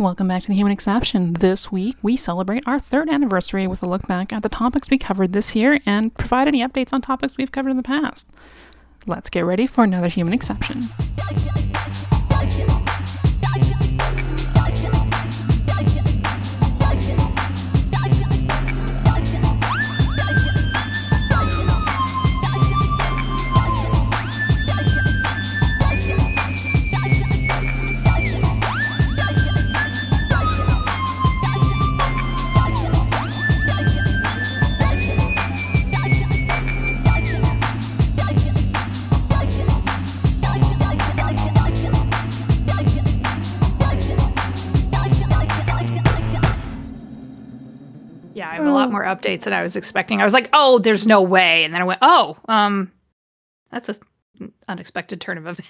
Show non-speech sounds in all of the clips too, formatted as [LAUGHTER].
Welcome back to the Human Exception. This week, we celebrate our third anniversary with a look back at the topics we covered this year and provide any updates on topics we've covered in the past. Let's get ready for another Human Exception. Updates than I was expecting. I was like, "Oh, there's no way," and then I went, "Oh, um, that's a s- unexpected turn of [LAUGHS] events."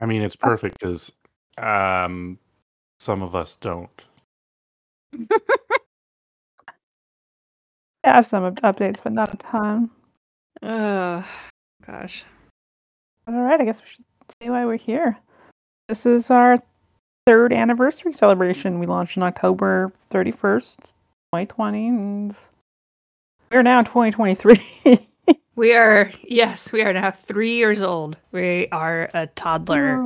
I mean, it's perfect because um, some of us don't. I have some updates, but not a ton. Oh, gosh. All right, I guess we should see why we're here. This is our third anniversary celebration. We launched on October 31st, 2020, and we're now 2023. [LAUGHS] We are yes, we are now three years old. We are a toddler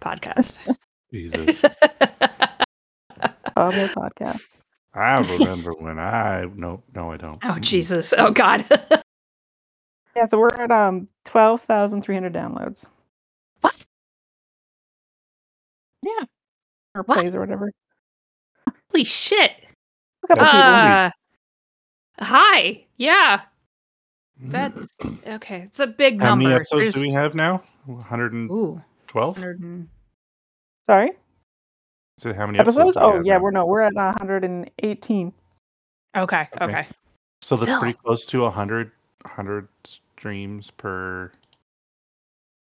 podcast. [LAUGHS] Jesus, Other podcast. I [LAUGHS] remember when I no no I don't. oh Jesus! Oh God! Yeah, so we're at um 12,300 downloads. What? Yeah. Or What? plays or whatever. Holy shit! A couple people. Uh, hi. Yeah, that's [CLEARS THROAT] okay. It's a big How number. many episodes do we have now? 112. 100 and- Sorry? So how many Episodes? do we Oh, yeah, now? we're no, we're at 118. Okay, Okay. okay. So that's Still. pretty close to 100 100 streams per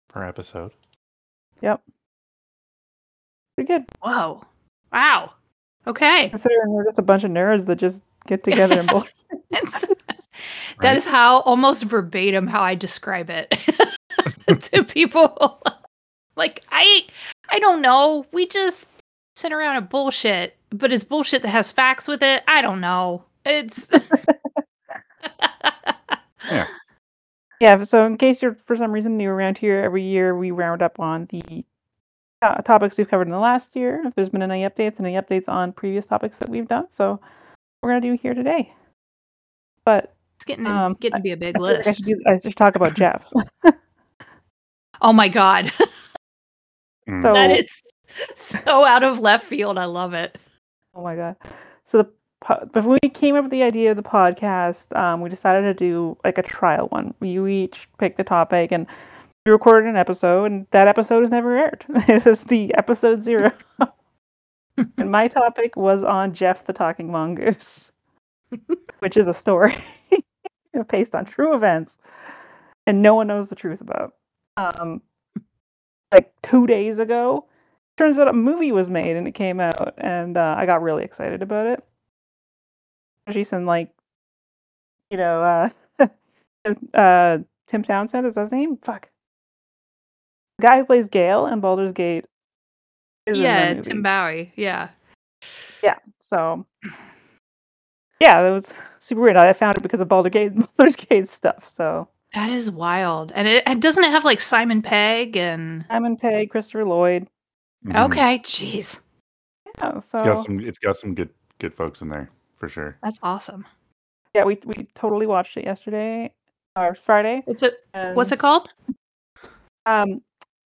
per episode. Yep. Pretty good. Whoa! Wow. Okay. Considering we're just a bunch of nerds that just get together and bullshit. [LAUGHS] That Right? is how almost verbatim how I describe it [LAUGHS] to people. [LAUGHS] like I I don't know. We just sit around and bullshit, but it's bullshit that has facts with it. I don't know. It's Yeah, Yeah, so in case you're for some reason new around here, every year we round up on the topics we've covered in the last year. If there's been any updates, any updates on previous topics that we've done. So we're gonna do here today. But it's getting Um, getting to be a big I, feel like I list. should, do, I should talk about Jeff. [LAUGHS] Oh my god. [LAUGHS] Mm. So that is so out of left field. I love it. Oh my god! So the but before we came up with the idea of the podcast, um, we decided to do like a trial one. You each picked the topic, and we recorded an episode, and that episode has never aired. [LAUGHS] it is the episode zero, [LAUGHS] and my topic was on Jeff the Talking Mongoose, [LAUGHS] which is a story based on true events, and no one knows the truth about. Um, like two days ago, turns out a movie was made and it came out and uh, i got really excited about it since like you know uh uh tim townsend is that his name fuck the guy who plays gale in Baldur's Gate is yeah, movie. Tim Bowie. Yeah. yeah so [SIGHS] yeah that was super weird i found it because of Baldur's Gate [LAUGHS] Baldur's Gate stuff so That is wild. And it and doesn't it have like Simon Pegg and simon pegg christopher lloyd Mhm. Okay, jeez. yeah so It's got some it's got some good good folks in there for sure. That's awesome. yeah we, we totally watched it yesterday or friday What's it what's it called? um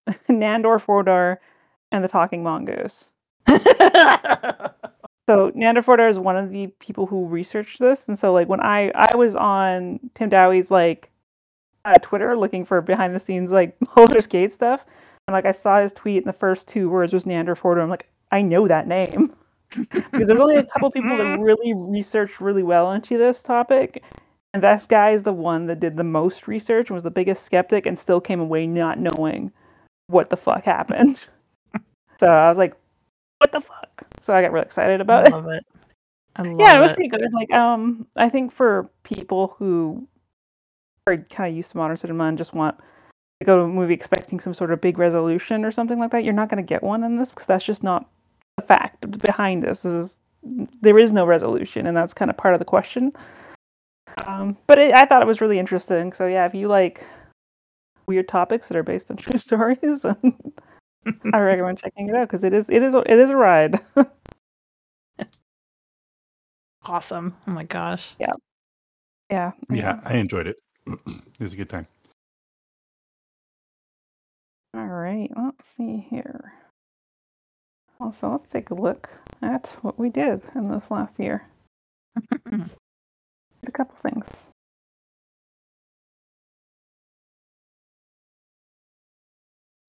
[LAUGHS] Nandor Fodor and the Talking Mongoose. [LAUGHS] So Nandor Fodor is one of the people who researched this, and so like when I I was on Tim Downie's like uh, Twitter looking for behind the scenes like [LAUGHS] Baldur's Gate stuff, and like I saw his tweet, and the first two words was Nandor Fodor. I'm like, I know that name because there's only a couple people that really researched really well into this topic. And this guy is the one that did the most research and was the biggest skeptic and still came away not knowing what the fuck happened. [LAUGHS] so I was like, what the fuck? So I got really excited about I it. love it. I love [LAUGHS] Yeah, it was it. pretty good. Like, um, I think for people who are kind of used to modern cinema and just want to go to a movie expecting some sort of big resolution or something like that, you're not going to get one in this because that's just not the fact behind this is there is no resolution, and that's kind of part of the question. Um, but it, I thought it was really interesting. So yeah, if you like weird topics that are based on [LAUGHS] true stories, And I recommend checking it out because it is it is it is a ride. [LAUGHS] Awesome. Oh my gosh. yeah. Yeah, yeah. I enjoyed it. [CLEARS THROAT] it was a good time. All right, let's see here. Also, let's take a look at what we did in this last year. [LAUGHS] A couple things.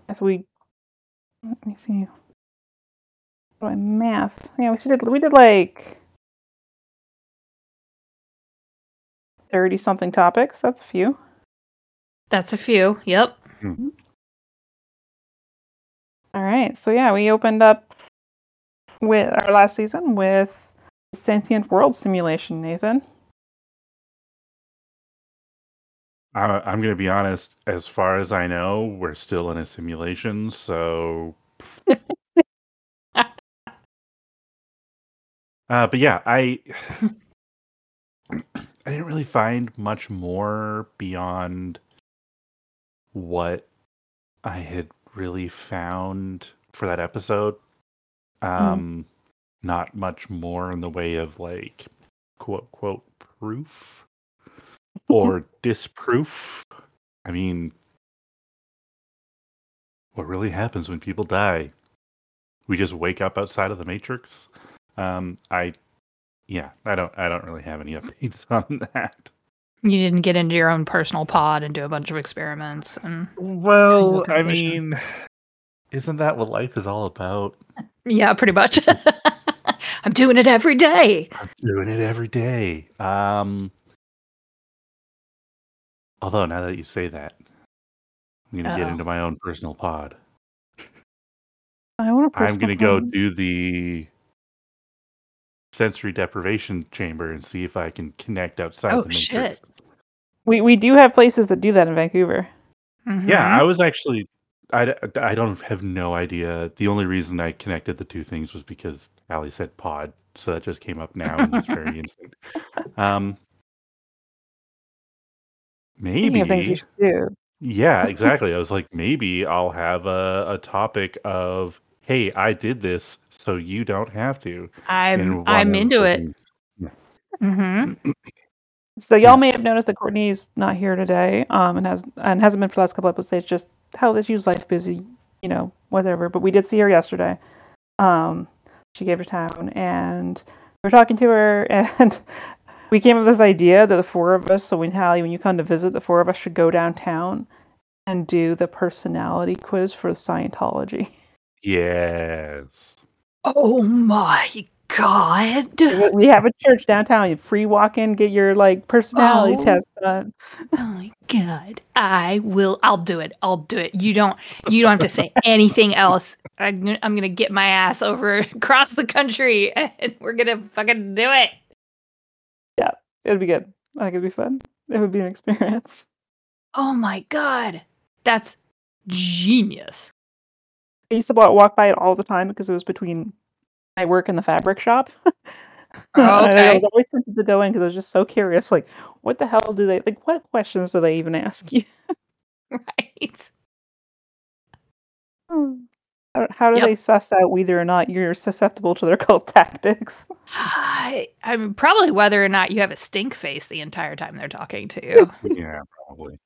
As we, let me see. What do I math? Yeah, we did. We did like thirty something topics. That's a few. That's a few. Yep. Hmm. All right. So yeah, we opened up with our last season with sentient world simulation. Nathan. I, I'm going to be honest. As far as I know, we're still in a simulation. So, [LAUGHS] uh, but yeah, I [LAUGHS] I didn't really find much more beyond what I had really found for that episode. Um, not much more in the way of like quote quote proof or disproof. I mean, what really happens when people die? We just wake up outside of the matrix. Um, I, yeah, I don't, I don't really have any [LAUGHS] updates on that. You didn't get into your own personal pod and do a bunch of experiments and Well, I mean, isn't that what life is all about? yeah, pretty much. [LAUGHS] I'm doing it every day. I'm doing it every day. Um, although now that you say that, I'm gonna get Uh-oh. into my own personal pod. I want to. I'm gonna go do the sensory deprivation chamber and see if I can connect outside Oh, the matrix. shit. We we do have places that do that in Vancouver. Yeah, Mhm. I was actually. I, I don't have no idea. The only reason I connected the two things was because Ali said pod, so that just came up now in this very [LAUGHS] instant. Um, Speaking of things we maybe. should do. Yeah, exactly. I was like, maybe I'll have a, a topic of, hey, I did this, so you don't have to. I'm one I'm of into the it. things. hmm [CLEARS THROAT] So y'all Yeah. may have noticed that Courtney's not here today, um, and has and hasn't been for the last couple episodes. Just how this use life busy, you know, whatever. But we did see her yesterday. Um, she gave her town, and we were talking to her, [LAUGHS] and we came up with this idea that the four of us. So when Hallie, when you come to visit, the four of us should go downtown and do the personality quiz for Scientology. Yes. Oh my god. we have a church downtown. You free walk in, get your like personality Oh. test done. Oh [LAUGHS] my god. I will I'll do it. I'll do it. You don't you don't have to say [LAUGHS] anything else. I'm gonna, I'm gonna get my ass over [LAUGHS] across the country and we're gonna fucking do it. It'd be good. I think it'd be fun. It would be an experience. [LAUGHS] Oh my god. That's genius. I used to walk by it all the time because it was between my work and the fabric shop. Oh, [LAUGHS] And I was always tempted to go in because I was just so curious. Like, what the hell do they like? What questions do they even ask you? [LAUGHS] Right. Hmm. How, how do Yep. they suss out whether or not you're susceptible to their [LAUGHS] cult tactics? I, I mean, probably whether or not you have a stink face the entire time they're talking to you. [LAUGHS] Yeah, probably.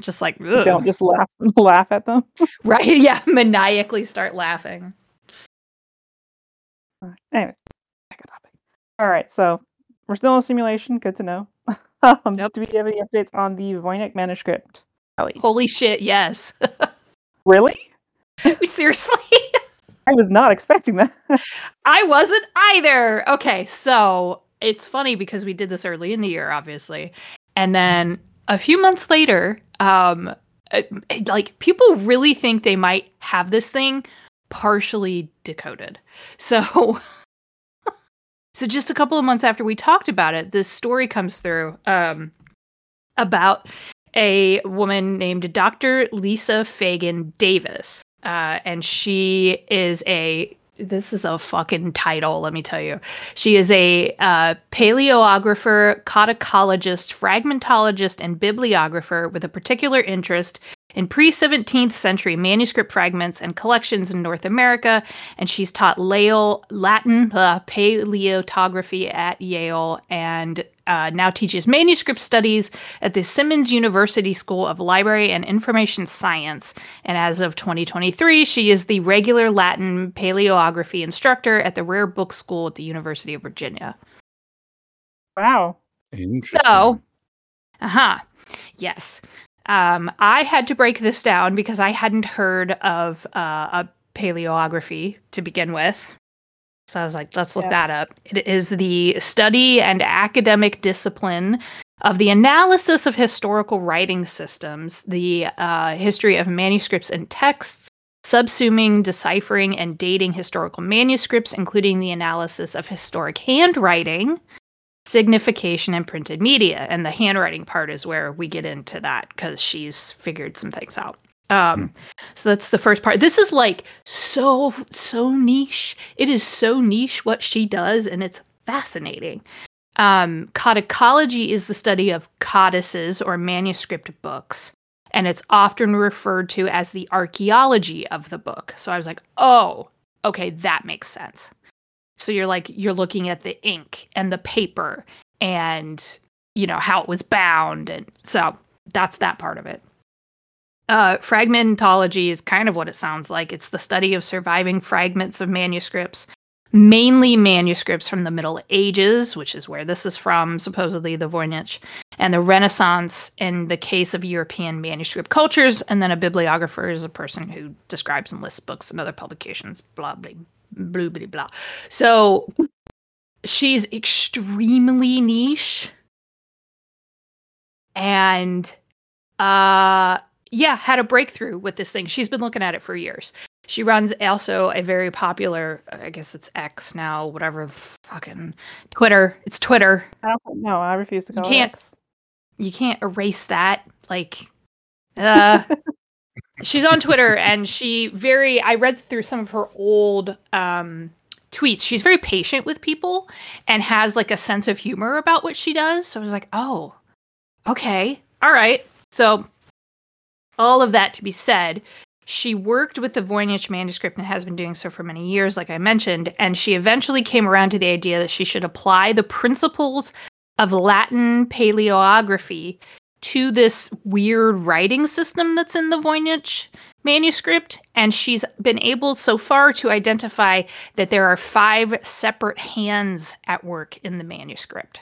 Just like, ugh. Don't just laugh [LAUGHS] laugh at them. right? Yeah, maniacally start laughing. Anyways, back on topic. All right, so we're still in simulation. Good to know. um, Yep. Do we have any updates on the Voynich manuscript? Ellie? Holy shit, yes. Really? [LAUGHS] Seriously? I was not expecting that. [LAUGHS] I wasn't either. Okay, so it's funny because we did this early in the year, obviously. And then a few months later, um, uh, like people really think they might have this thing partially decoded. [LAUGHS] So so just a couple of months after we talked about it, this story comes through um about a woman named Dr. Lisa Fagan Davis. Uh, and she is a this is a fucking title, let me tell you. She is a uh, paleographer, codicologist, fragmentologist, and bibliographer with a particular interest in pre 17th century manuscript fragments and collections in North America. And she's taught Yale, Latin uh, paleontography at Yale and uh, now teaches manuscript studies at the Simmons University School of Library and Information Science. And as of 2023, she is the regular Latin paleography instructor at the Rare Book School at the University of Virginia. Wow. Interesting. So, uh huh. Yes. Um, I had to break this down because I hadn't heard of uh, a paleography to begin with. So I was like, let's look Yeah. that up. It is the study and academic discipline of the analysis of historical writing systems, the uh, history of manuscripts and texts, subsuming, deciphering, and dating historical manuscripts, including the analysis of historic handwriting, signification, in printed media. And the handwriting part is where we get into that because she's figured some things out. Um, so that's the first part. This is like so so niche. It is so niche what she does, and it's fascinating. Um, codicology is the study of codices or manuscript books, and it's often referred to as the archaeology of the book. So I was like, oh, okay, that makes sense. So you're like you're looking at the ink and the paper and you know how it was bound, and so that's that part of it. Uh, fragmentology is kind of what it sounds like. It's the study of surviving fragments of manuscripts, mainly manuscripts from the Middle Ages, which is where this is from, supposedly the Voynich, and the Renaissance in the case of European manuscript cultures. And then a bibliographer is a person who describes and lists books and other publications, blah, blah, blah, blah, blah. So she's extremely niche. And uh yeah, had a breakthrough with this thing. She's been looking at it for years. She runs also a very popular, I guess it's X now, whatever fucking Twitter. It's Twitter. I don't no, I refuse to You can't- X. You can't erase that. Like, uh, [LAUGHS] she's on Twitter and she very, I read through some of her old um, tweets. She's very patient with people and has like a sense of humor about what she does. So I was like, oh, okay. All right. So, all of that to be said, she worked with the Voynich manuscript and has been doing so for many years, like I mentioned. And she eventually came around to the idea that she should apply the principles of Latin paleography to this weird writing system that's in the Voynich manuscript. And she's been able so far to identify that there are five separate hands at work in the manuscript.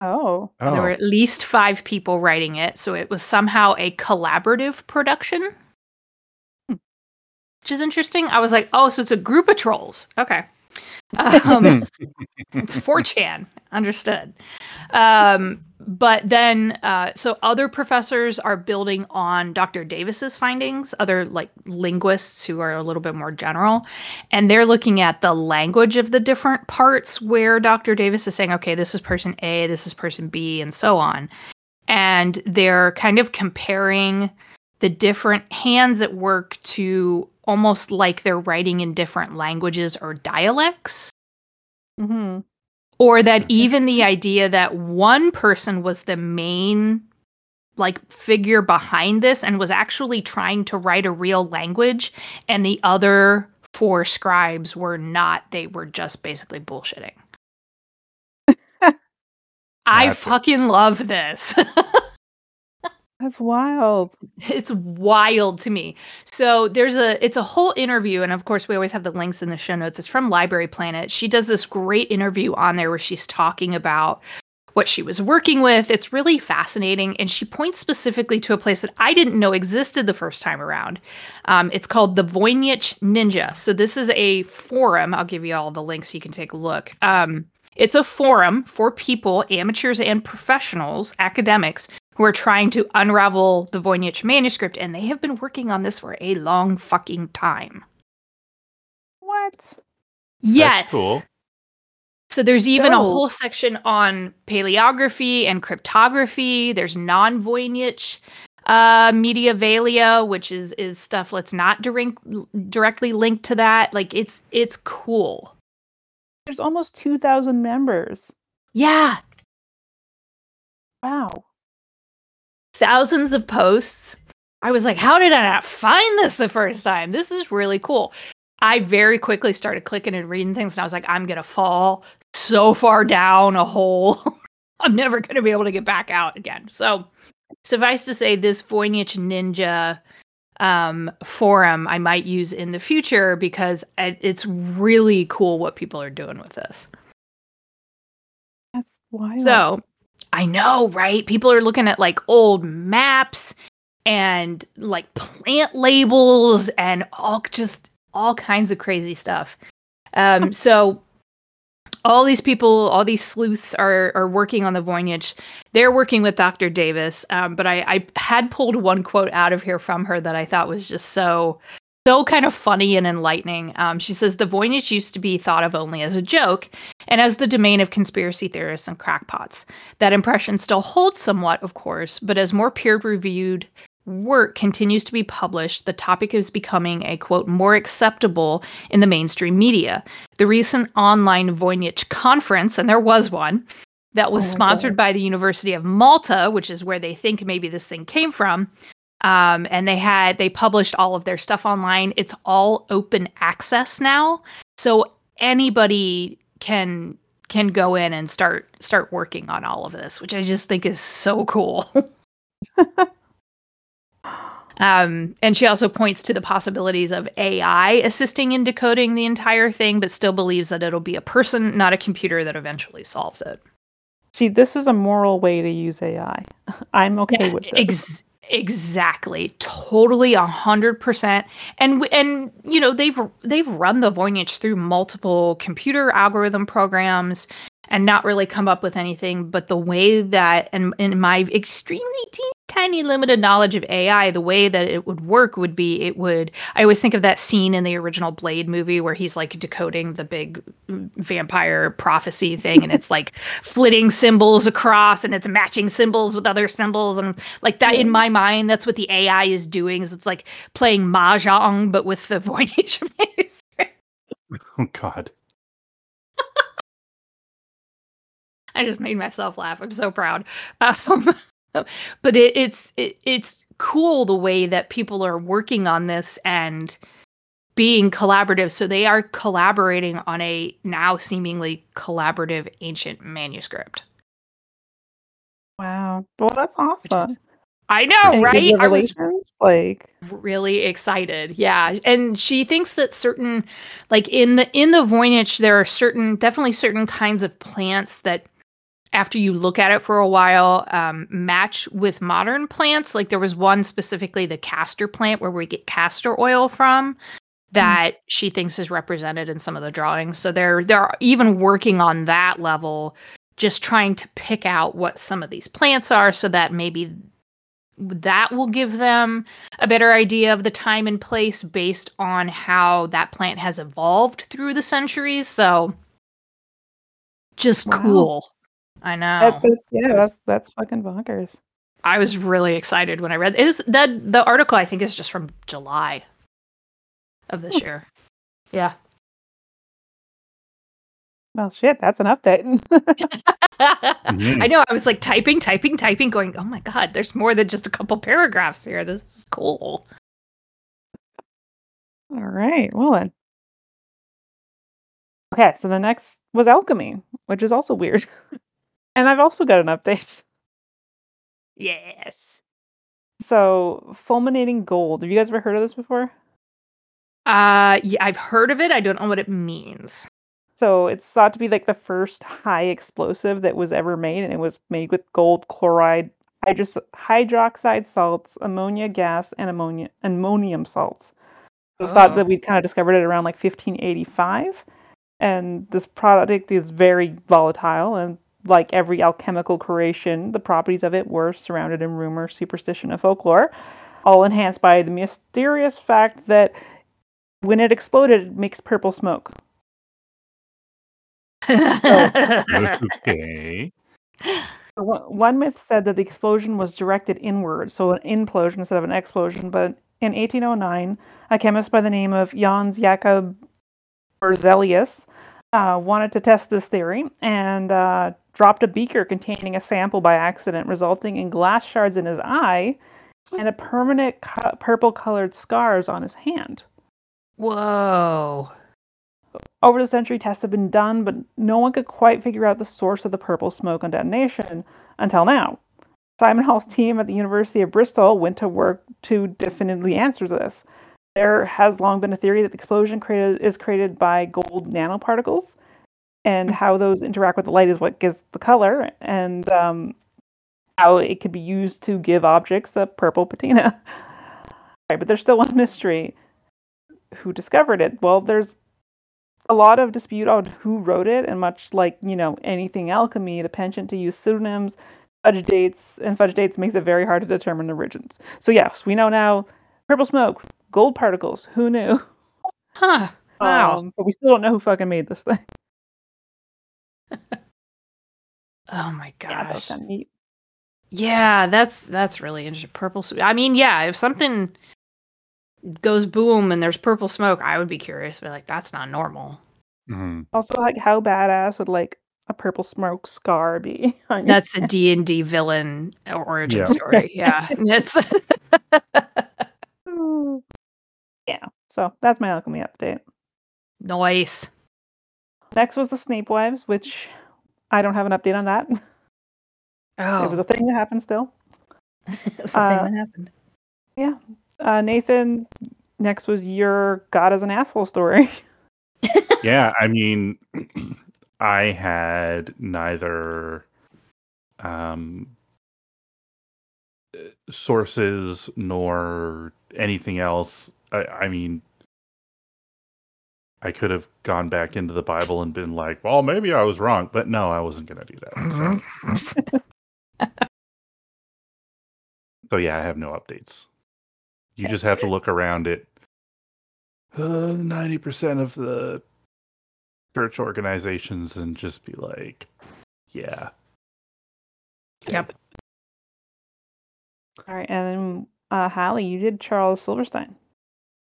Oh. So There were Oh, at least five people writing it, so it was somehow a collaborative production, hmm. which is interesting. I was like, oh, so it's a group of trolls. Okay. Um, [LAUGHS] it's 4chan. Understood. Um, but then, uh, so other professors are building on Dr. Davis's findings, other like linguists who are a little bit more general, and they're looking at the language of the different parts where Dr. Davis is saying, okay, this is person A, this is person B, and so on. And they're kind of comparing the different hands at work to almost like they're writing in different languages or dialects. Hmm or that even the idea that one person was the main like figure behind this and was actually trying to write a real language and the other four scribes were not they were just basically bullshitting. [LAUGHS] I fucking love this [LAUGHS] That's wild. it's wild to me. So there's a it's a whole interview, and of course we always have the links in the show notes. It's from Library Planet. She does this great interview on there where she's talking about what she was working with. It's really fascinating, and she points specifically to a place that I didn't know existed the first time around. Um, it's called the Voynich Ninja. So this is a forum. I'll give you all the links so you can take a look. Um, it's a forum for people, amateurs and professionals, academics, who are trying to unravel the Voynich manuscript, and they have been working on this for a long fucking time. What? Yes. cool. So there's even a whole section on paleography and cryptography. There's non-Voynich uh, Mediavalia, which is is stuff that's not direct, directly linked to that. Like it's it's cool. There's almost 2,000 members. Yeah, Wow. Thousands of posts. I was like, how did I not find this the first time? This is really cool. I very quickly started clicking and reading things, and I was like, I'm gonna fall so far down a hole. [LAUGHS] I'm never gonna be able to get back out again. So, suffice to say, this Voynich Ninja um, forum I might use in the future because it's really cool what people are doing with this. That's wild. So I know, right? People are looking at like old maps and like plant labels and all just all kinds of crazy stuff. Um, so all these people, all these sleuths are are working on the Voynich. They're working with Dr. Davis. Um, but I, I had pulled one quote out of here from her that I thought was just so so kind of funny and enlightening. Um, she says the Voynich used to be thought of only as a joke and as the domain of conspiracy theorists and crackpots. That impression still holds somewhat, of course, but as more peer reviewed work continues to be published, the topic is becoming a quote more acceptable in the mainstream media. The recent online Voynich conference, and there was one, that was Oh sponsored God. by the University of Malta, which is where they think maybe this thing came from. Um, and they had they published all of their stuff online. It's all open access now, so anybody can can go in and start start working on all of this, which I just think is so cool. [LAUGHS] um, and she also points to the possibilities of AI assisting in decoding the entire thing, but still believes that it'll be a person, not a computer, that eventually solves it. See, this is a moral way to use AI. [LAUGHS] I'm okay Yes, with this. ex- exactly, totally, a hundred percent. And and you know they've they've run the Voynich through multiple computer algorithm programs and not really come up with anything. But the way that, and in my extremely teeny, tiny limited knowledge of AI, the way that it would work would be it would. I always think of that scene in the original Blade movie where he's like decoding the big vampire prophecy thing, and it's like [LAUGHS] flitting symbols across, and it's matching symbols with other symbols, and like that. In my mind, that's what the AI is doing. Is it's like playing mahjong, but with the [LAUGHS] Voynich [LAUGHS] manuscript. Oh God. I just made myself laugh. I'm so proud. Um, [LAUGHS] but it, it's it, it's cool the way that people are working on this and being collaborative. So they are collaborating on a now seemingly collaborative ancient manuscript. Wow. Well, that's awesome. I know, right? I was? Like, really excited. Yeah, and she thinks that certain, like in the in the Voynich, there are certain, definitely certain kinds of plants that, after you look at it for a while, um, match with modern plants. Like there was one specifically, the castor plant, where we get castor oil from. That she thinks is represented in some of the drawings. So they're they're even working on that level, just trying to pick out what some of these plants are, so that maybe that will give them a better idea of the time and place based on how that plant has evolved through the centuries. So just Wow. cool. I know. that, that's, yeah, that's that's fucking bonkers. I was really excited when I read it. Was that the article I think is just from July of this hmm. year. Yeah. [LAUGHS] Well, shit, that's an update. [LAUGHS] I mm-hmm. know. I was like typing, typing, typing, going, oh my God, there's more than just a couple paragraphs here. This is cool. All right. Well then. Okay, so the next was alchemy, which is also weird. [LAUGHS] and I've also got an update. [LAUGHS] Yes. So, fulminating gold. Have you guys ever heard of this before? Uh, yeah, I've heard of it. I don't know what it means. So, it's thought to be like the first high explosive that was ever made, and it was made with gold chloride, hydros- hydroxide salts, ammonia gas, and ammonia ammonium salts. It was thought Oh. that we kind of discovered it around like 1585. And this product is very volatile, and like every alchemical creation, the properties of it were surrounded in rumor, superstition, and folklore, all enhanced by the mysterious fact that when it exploded, it makes purple smoke. [LAUGHS] Okay. One myth said that the explosion was directed inward, so an implosion instead of an explosion. But in 1809, a chemist by the name of Jans Jacob Berzelius uh, wanted to test this theory and uh, dropped a beaker containing a sample by accident, resulting in glass shards in his eye and a permanent co- purple colored scars on his hand. Whoa. Over the century, tests have been done, but no one could quite figure out the source of the purple smoke on detonation until now. Simon Hall's team at the University of Bristol went to work to definitively answer this. There has long been a theory that the explosion created, is created by gold nanoparticles, and how those interact with the light is what gives the color, and um, how it could be used to give objects a purple patina. [LAUGHS] right, but there's still one mystery. Who discovered it? Well, there's a lot of dispute on who wrote it, and much like you know anything alchemy, the penchant to use pseudonyms, fudge dates, and fudge dates makes it very hard to determine origins. So yes, we know now. Purple smoke, gold particles. Who knew? Huh. Wow. Um, but we still don't know who fucking made this thing. [LAUGHS] oh my Yeah, that gosh. kind of neat. Yeah, that's that's really interesting. Purple smoke. I mean, yeah, if something goes boom and there's purple smoke, I would be curious. But like, that's not normal. Mhm. Also, like, how badass would like a purple smoke scar be? [LAUGHS] on your That's a D and D villain origin Yeah. story. Yeah, [LAUGHS] it's hand? Yeah. So that's my alchemy update. nice. Next was the Snape wives, which I don't have an update on that. Oh, It was a thing that happened still. [LAUGHS] it was something uh, that happened. Yeah. Uh, Nathan, next was your God as an asshole story. [LAUGHS] yeah, I mean, [CLEARS THROAT] I had neither um, uh, sources nor anything else. I, I mean, I could have gone back into the Bible and been like, well, maybe I was wrong, but no, I wasn't going to do that. So, [LAUGHS] so, yeah, I have no updates. You just have to look around at uh, ninety percent of the church organizations and just be like, yeah. Yep. All right, and then uh, Hallie, you did Charles Silverstein.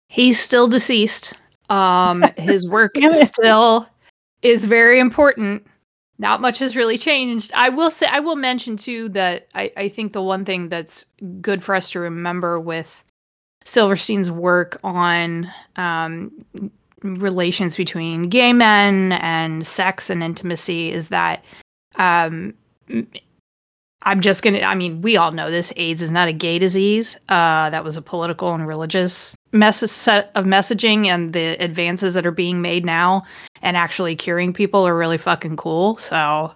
He's still deceased. Um, [LAUGHS] his work still is very important. Not much has really changed. I will say, I will mention too that I, I think the one thing that's good for us to remember with Silverstein's work on um, relations between gay men and sex and intimacy is that um, I'm just gonna. I mean, we all know this. AIDS is not a gay disease. Uh, that was a political and religious mess- set of messaging, and the advances that are being made now and actually curing people are really fucking cool. So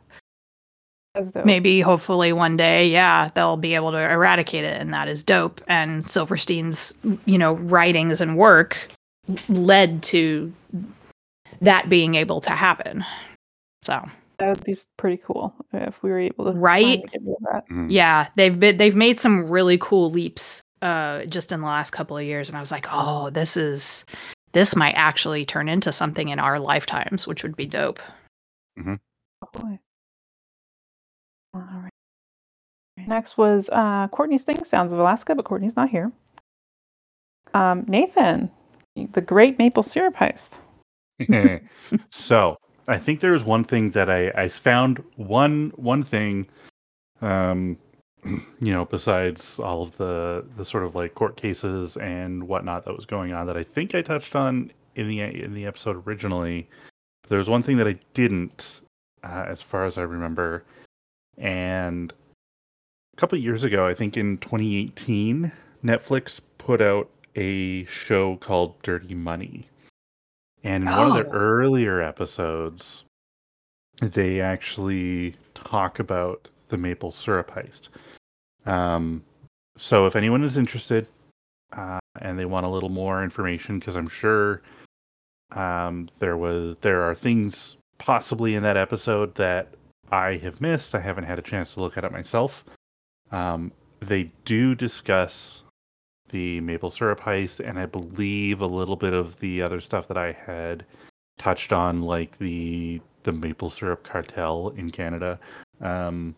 maybe, hopefully, one day, yeah, they'll be able to eradicate it, and that is dope. And Silverstein's, you know, writings and work led to that being able to happen. So. That would be pretty cool if we were able to Right? finally get rid of that. Mhm. Yeah, they've been they've made some really cool leaps uh just in the last couple of years and I was like, "Oh, this is this might actually turn into something in our lifetimes, which would be dope." Hopefully. All right. Next was uh, Courtney's Thing Sounds of Alaska, but Courtney's not here. Um, Nathan, the Great Maple Syrup Heist. [LAUGHS] so I think there was one thing that I, I found one one thing, um, [CLEARS THROAT] you know, besides all of the the sort of like court cases and whatnot that was going on that I think I touched on in the in the episode originally. There was one thing that I didn't, uh, as far as I remember, and a couple years ago, I think in 2018, Netflix put out a show called Dirty Money. And in one of their Oh. earlier episodes, they actually talk about the maple syrup heist. Um, so if anyone is interested uh, and they want a little more information, because I'm sure um, there was there are things possibly in that episode that I have missed. I haven't had a chance to look at it myself. Um, they do discuss the maple syrup heist, and I believe a little bit of the other stuff that I had touched on, like the the maple syrup cartel in Canada. Um,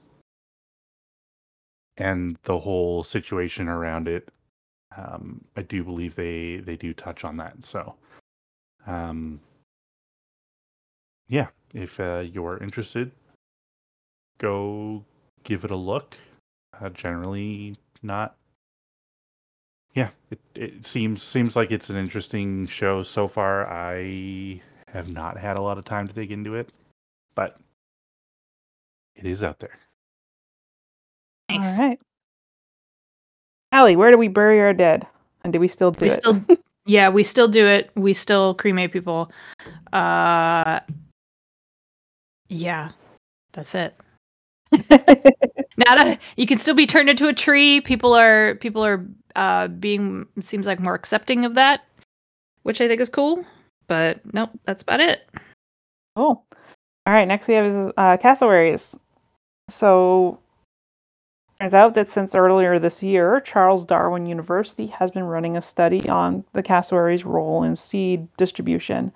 and the whole situation around it. Um, I do believe they they do touch on that. So, um, yeah, if uh, you're interested, go give it a look. Uh, generally, not. Yeah, it, it seems seems like it's an interesting show so far. I have not had a lot of time to dig into it, but it is out there. Nice. All right. Allie, where do we bury our dead? And do we still do we it? still [LAUGHS] yeah we still do it we still cremate people uh yeah that's it [LAUGHS] not a you can still be turned into a tree people are people are uh being seems like more accepting of that which i think is cool but nope that's about it Cool. All right, next we have is uh, cassowaries. So, turns out that since earlier this year, Charles Darwin University has been running a study on the cassowaries' role in seed distribution.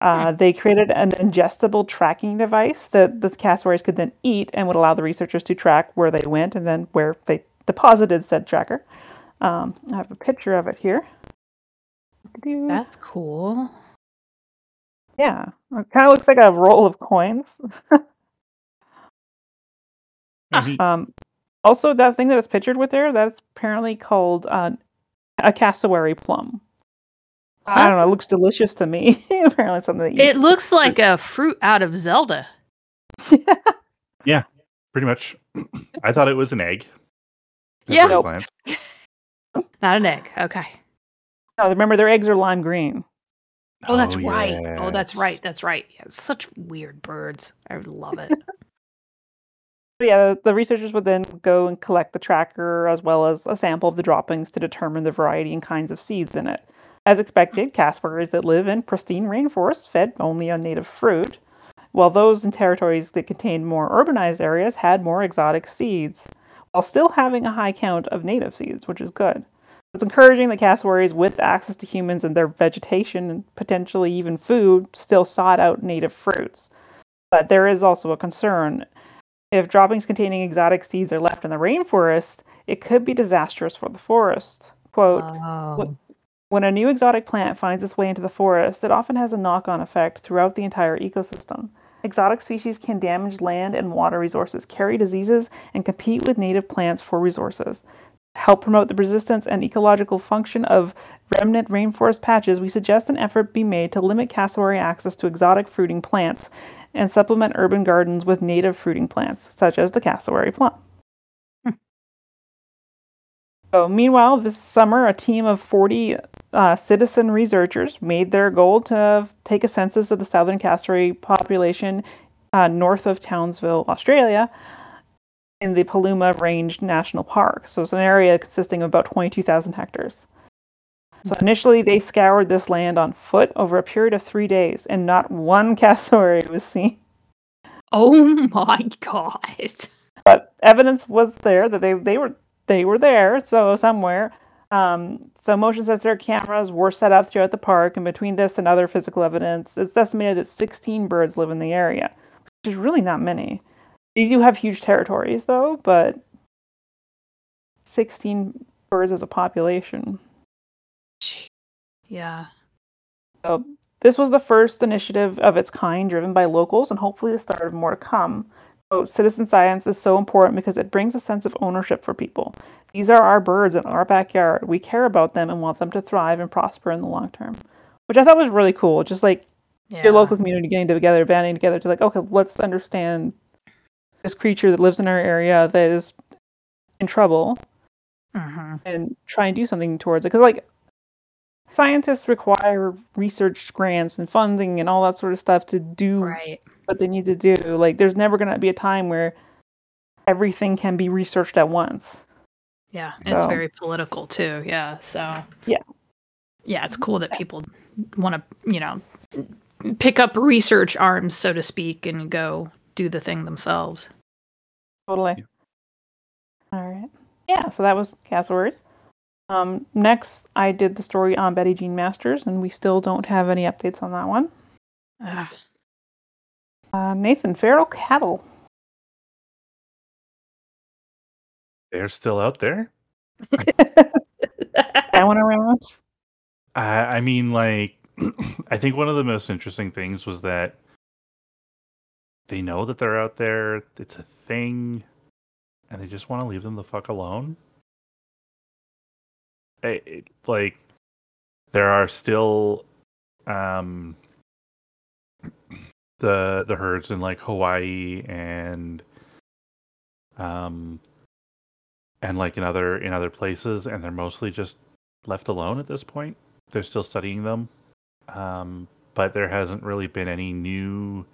Uh, they created an ingestible tracking device that the cassowaries could then eat and would allow the researchers to track where they went and then where they deposited said tracker. Um, I have a picture of it here. that's cool Yeah, it kind of looks like a roll of coins. Um, also, that thing that is pictured with there, that's apparently called uh, a cassowary plum. I don't know. It looks delicious to me. [LAUGHS] apparently, something that you it looks like a fruit out of zelda [LAUGHS] yeah, Pretty much. [CLEARS THROAT] I thought it was an egg. at Yeah. Nope. Glance. not an egg. Okay. No, remember their eggs are lime green. oh that's oh, right. Oh that's right. That's right. Yeah, such weird birds. I would love it. [LAUGHS] Yeah, the researchers would then go and collect the tracker as well as a sample of the droppings to determine the variety and kinds of seeds in it. As expected, cassowaries that live in pristine rainforests fed only on native fruit, while those in territories that contained more urbanized areas had more exotic seeds, while still having a high count of native seeds, which is good. It's encouraging that cassowaries with access to humans and their vegetation and potentially even food still sought out native fruits. But there is also a concern if droppings containing exotic seeds are left in the rainforest, it could be disastrous for the forest. Quote oh. When a new exotic plant finds its way into the forest, it often has a knock on effect throughout the entire ecosystem. Exotic species can damage land and water resources, carry diseases, and compete with native plants for resources. To help promote the resistance and ecological function of remnant rainforest patches, we suggest an effort be made to limit cassowary access to exotic fruiting plants and supplement urban gardens with native fruiting plants, such as the cassowary plum. So, meanwhile, this summer, a team of 40 uh, citizen researchers made their goal to take a census of the southern cassowary population uh, north of Townsville, Australia, in the Paluma Range National Park. So, it's an area consisting of about 22,000 hectares. So, initially, they scoured this land on foot over a period of three days, and not one [LAUGHS] cassowary was seen. oh my [LAUGHS] god but evidence was there that they they were they were there so somewhere. Um, so motion sensor cameras were set up throughout the park and between this and other physical evidence it's estimated that 16 birds live in the area which is really not many. They do have huge territories though but 16 birds as a population. Yeah. So this was the first initiative of its kind driven by locals and hopefully the start of more to come. Citizen science is so important because it brings a sense of ownership for people. These are our birds in our backyard. We care about them and want them to thrive and prosper in the long term. Which I thought was really cool. Just like yeah your local community getting together, banding together to like, okay, let's understand this creature that lives in our area that is in trouble Mhm. and try and do something towards it. Because like scientists require research grants and funding and all that sort of stuff to do right what they need to do. Like there's never going to be a time where everything can be researched at once. Yeah, it's very political too. Yeah, so Yeah. yeah, it's cool that people want to, you know, pick up research arms, so to speak, and go do the thing themselves. Totally. All right. Yeah, so that was cassowaries. Um, next, I did the story on Betty Jean Masters, and we still don't have any updates on that one. Ugh. Uh, Nathan, feral cattle. they're still out there. [LAUGHS] I want around. I I mean, like, [CLEARS THROAT] I think one of the most interesting things was that they know that they're out there. It's a thing, and they just want to leave them the fuck alone. It, like, there are still, um, the the herds in like Hawaii and, um, and like in other in other places, and they're mostly just left alone at this point. They're still studying them, um, but there hasn't really been any new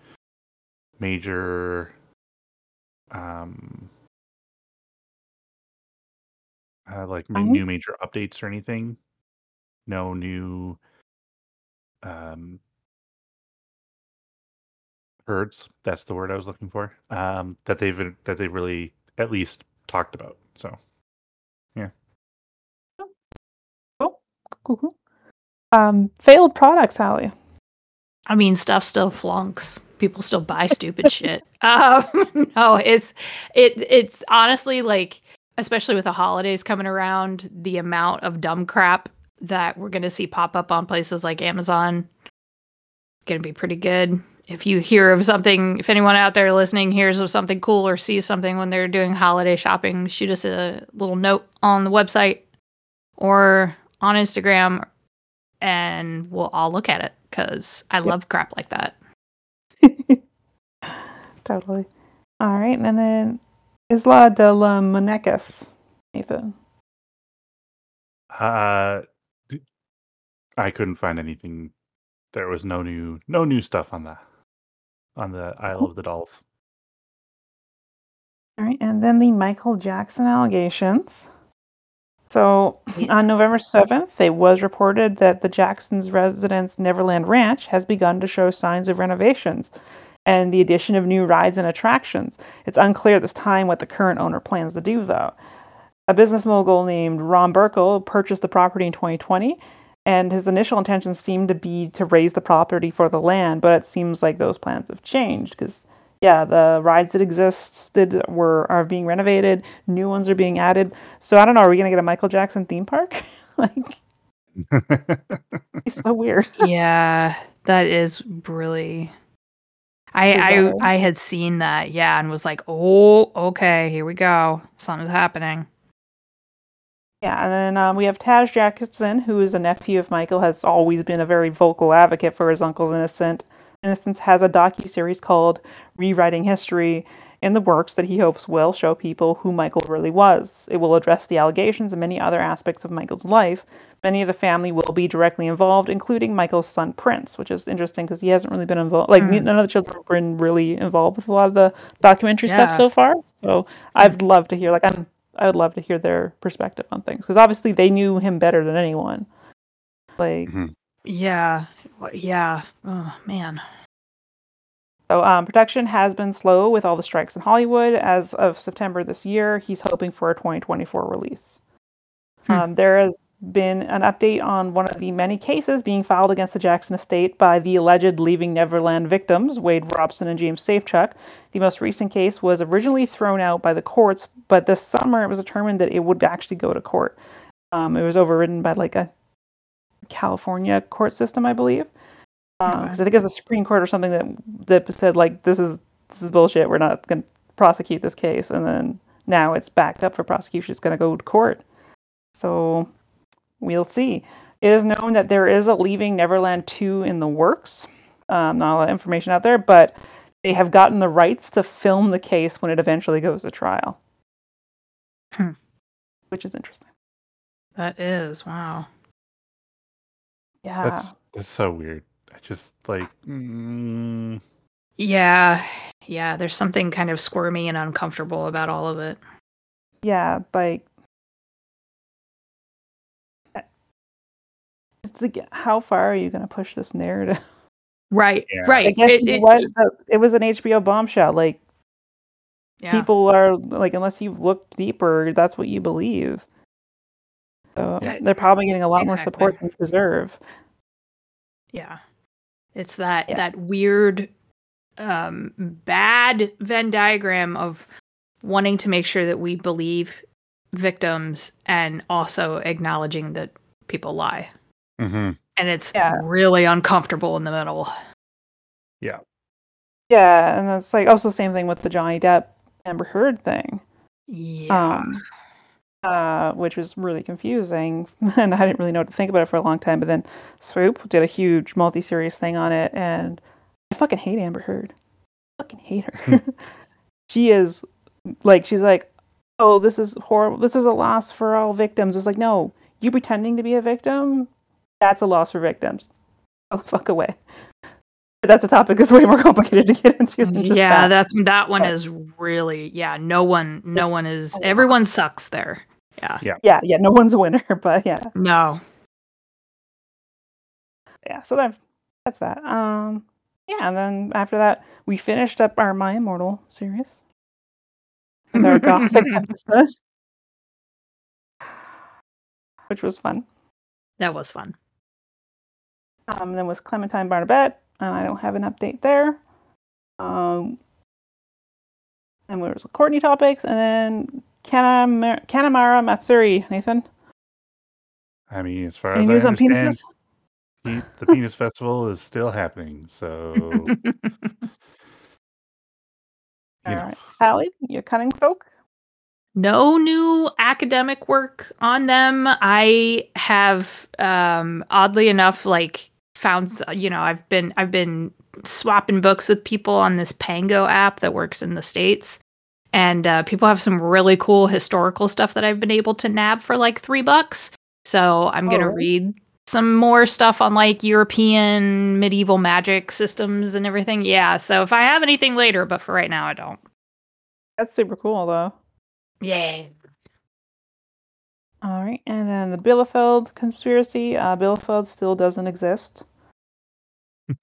major um, uh, like m- new Findings? major updates or anything. No new um, herds. That's the word I was looking for. Um, that they've that they've really at least talked about. So Cool. Cool, cool. Um, failed products, Allie. I mean, stuff still flunks. People still buy [LAUGHS] stupid shit. Um, [LAUGHS] no, it's it it's honestly like, especially with the holidays coming around, the amount of dumb crap that we're gonna see pop up on places like Amazon gonna be pretty good. If you hear of something, if anyone out there listening hears of something cool or sees something when they're doing holiday shopping, shoot us a little note on the website or on Instagram, and we'll all look at it because I love crap like that. [LAUGHS] totally. All right, and then Isla de la Muñecas, Nathan. uh, d- I couldn't find anything. There was no new no new stuff on the on the Isle of the Dolls. All right, and then the Michael Jackson allegations. So on November 7th, it was reported that the Jacksons' residence Neverland Ranch has begun to show signs of renovations and the addition of new rides and attractions. It's unclear at this time what the current owner plans to do, though. A business mogul named Ron Burkle purchased the property in 2020, and his initial intentions seemed to be to raze the property for the land, but it seems like those plans have changed because yeah, the rides that existed were are being renovated, new ones are being added. So I don't know, are we gonna get a Michael Jackson theme park? [LAUGHS] like [LAUGHS] it's so weird. yeah, that is really. I, I I had seen that, yeah, and was like, oh, okay, here we go. Something's happening. Yeah, and then um, we have Taj Jackson, who is a nephew of Michael, has always been a very vocal advocate for his uncle's innocent. Innocence has a docu series called "Rewriting History" in the works that he hopes will show people who Michael really was. It will address the allegations and many other aspects of Michael's life. Many of the family will be directly involved, including Michael's son Prince, which is interesting because he hasn't really been involved. Like Hmm. none of the children have been really involved with a lot of the documentary stuff so far. So I'd love to hear. Like I'm I would love to hear their perspective on things because obviously they knew him better than anyone. Like, Mhm. Yeah, yeah. Oh man. So um, production has been slow with all the strikes in Hollywood. As of September this year, he's hoping for a 2024 release. Hmm. Um, there has been an update on one of the many cases being filed against the Jackson estate by the alleged Leaving Neverland victims, Wade Robson and James Safechuck. The most recent case was originally thrown out by the courts, but this summer it was determined that it would actually go to court. Um, it was overridden by like a California court system, I believe. Because Okay. I think it's the Supreme Court or something that that said like this is this is bullshit. We're not going to prosecute this case, and then now it's back up for prosecution. It's going to go to court. So we'll see. It is known that there is a Leaving Neverland 2 in the works. Um, not a lot of information out there, but they have gotten the rights to film the case when it eventually goes to trial, Hmm. which is interesting. That is wow. Yeah. That's that's so weird. I just like mm, Yeah, yeah. There's something kind of squirmy and uncomfortable about all of it. yeah, like it's like how far are you going to push this narrative? [LAUGHS] Right, Yeah. right. I guess It- you know it- what The- it was an HBO bombshell. Like yeah. people are like, unless you've looked deeper, that's what you believe. So Yeah, they're probably getting a lot more support than they deserve. Yeah. It's that Yeah. that weird um bad Venn diagram of wanting to make sure that we believe victims and also acknowledging that people lie. hmm And it's Yeah. really uncomfortable in the middle. Yeah, Yeah, and that's like also same thing with the Johnny Depp Amber Heard thing. Yeah. Um, uh, which was really confusing, [LAUGHS] and I didn't really know what to think about it for a long time. But then Swoop did a huge multi-series thing on it, and I fucking hate Amber Heard. I fucking hate her. [LAUGHS] she is like she's like, oh, this is horrible. This is a loss for all victims. It's like, no, you pretending to be a victim, that's a loss for victims. Oh, fuck away. But that's a topic that's way more [LAUGHS] complicated to get into than just yeah, that. that's that one But- is really yeah, no one no one is everyone sucks there. Yeah. yeah, yeah. Yeah. No one's a winner, [LAUGHS] but yeah. No. yeah so that that's that um yeah and then after that we finished up our my immortal series with our gothic [LAUGHS] episode which was fun That was fun. um then was Clementine Barnabet and i don't have an update there um and there was courtney topics and then Kanamara, Kanamara Matsuri, Nathan. I mean, as far Any as news I on understand, penises? the penis festival is still happening. So, [LAUGHS] you All know, right. Hallie, you cunning folk? no new academic work on them. I have um oddly enough like found you know, I've been I've been swapping books with people on this Pango app that works in the states. And uh, people have some really cool historical stuff that I've been able to nab for like three bucks. So I'm Oh, gonna read some more stuff on like European medieval magic systems and everything. Yeah. So if I have anything later, but for right now, I don't. That's super cool, though. Yeah. All right, and then the Bielefeld conspiracy. Uh, Bielefeld still doesn't exist. [LAUGHS] [LAUGHS]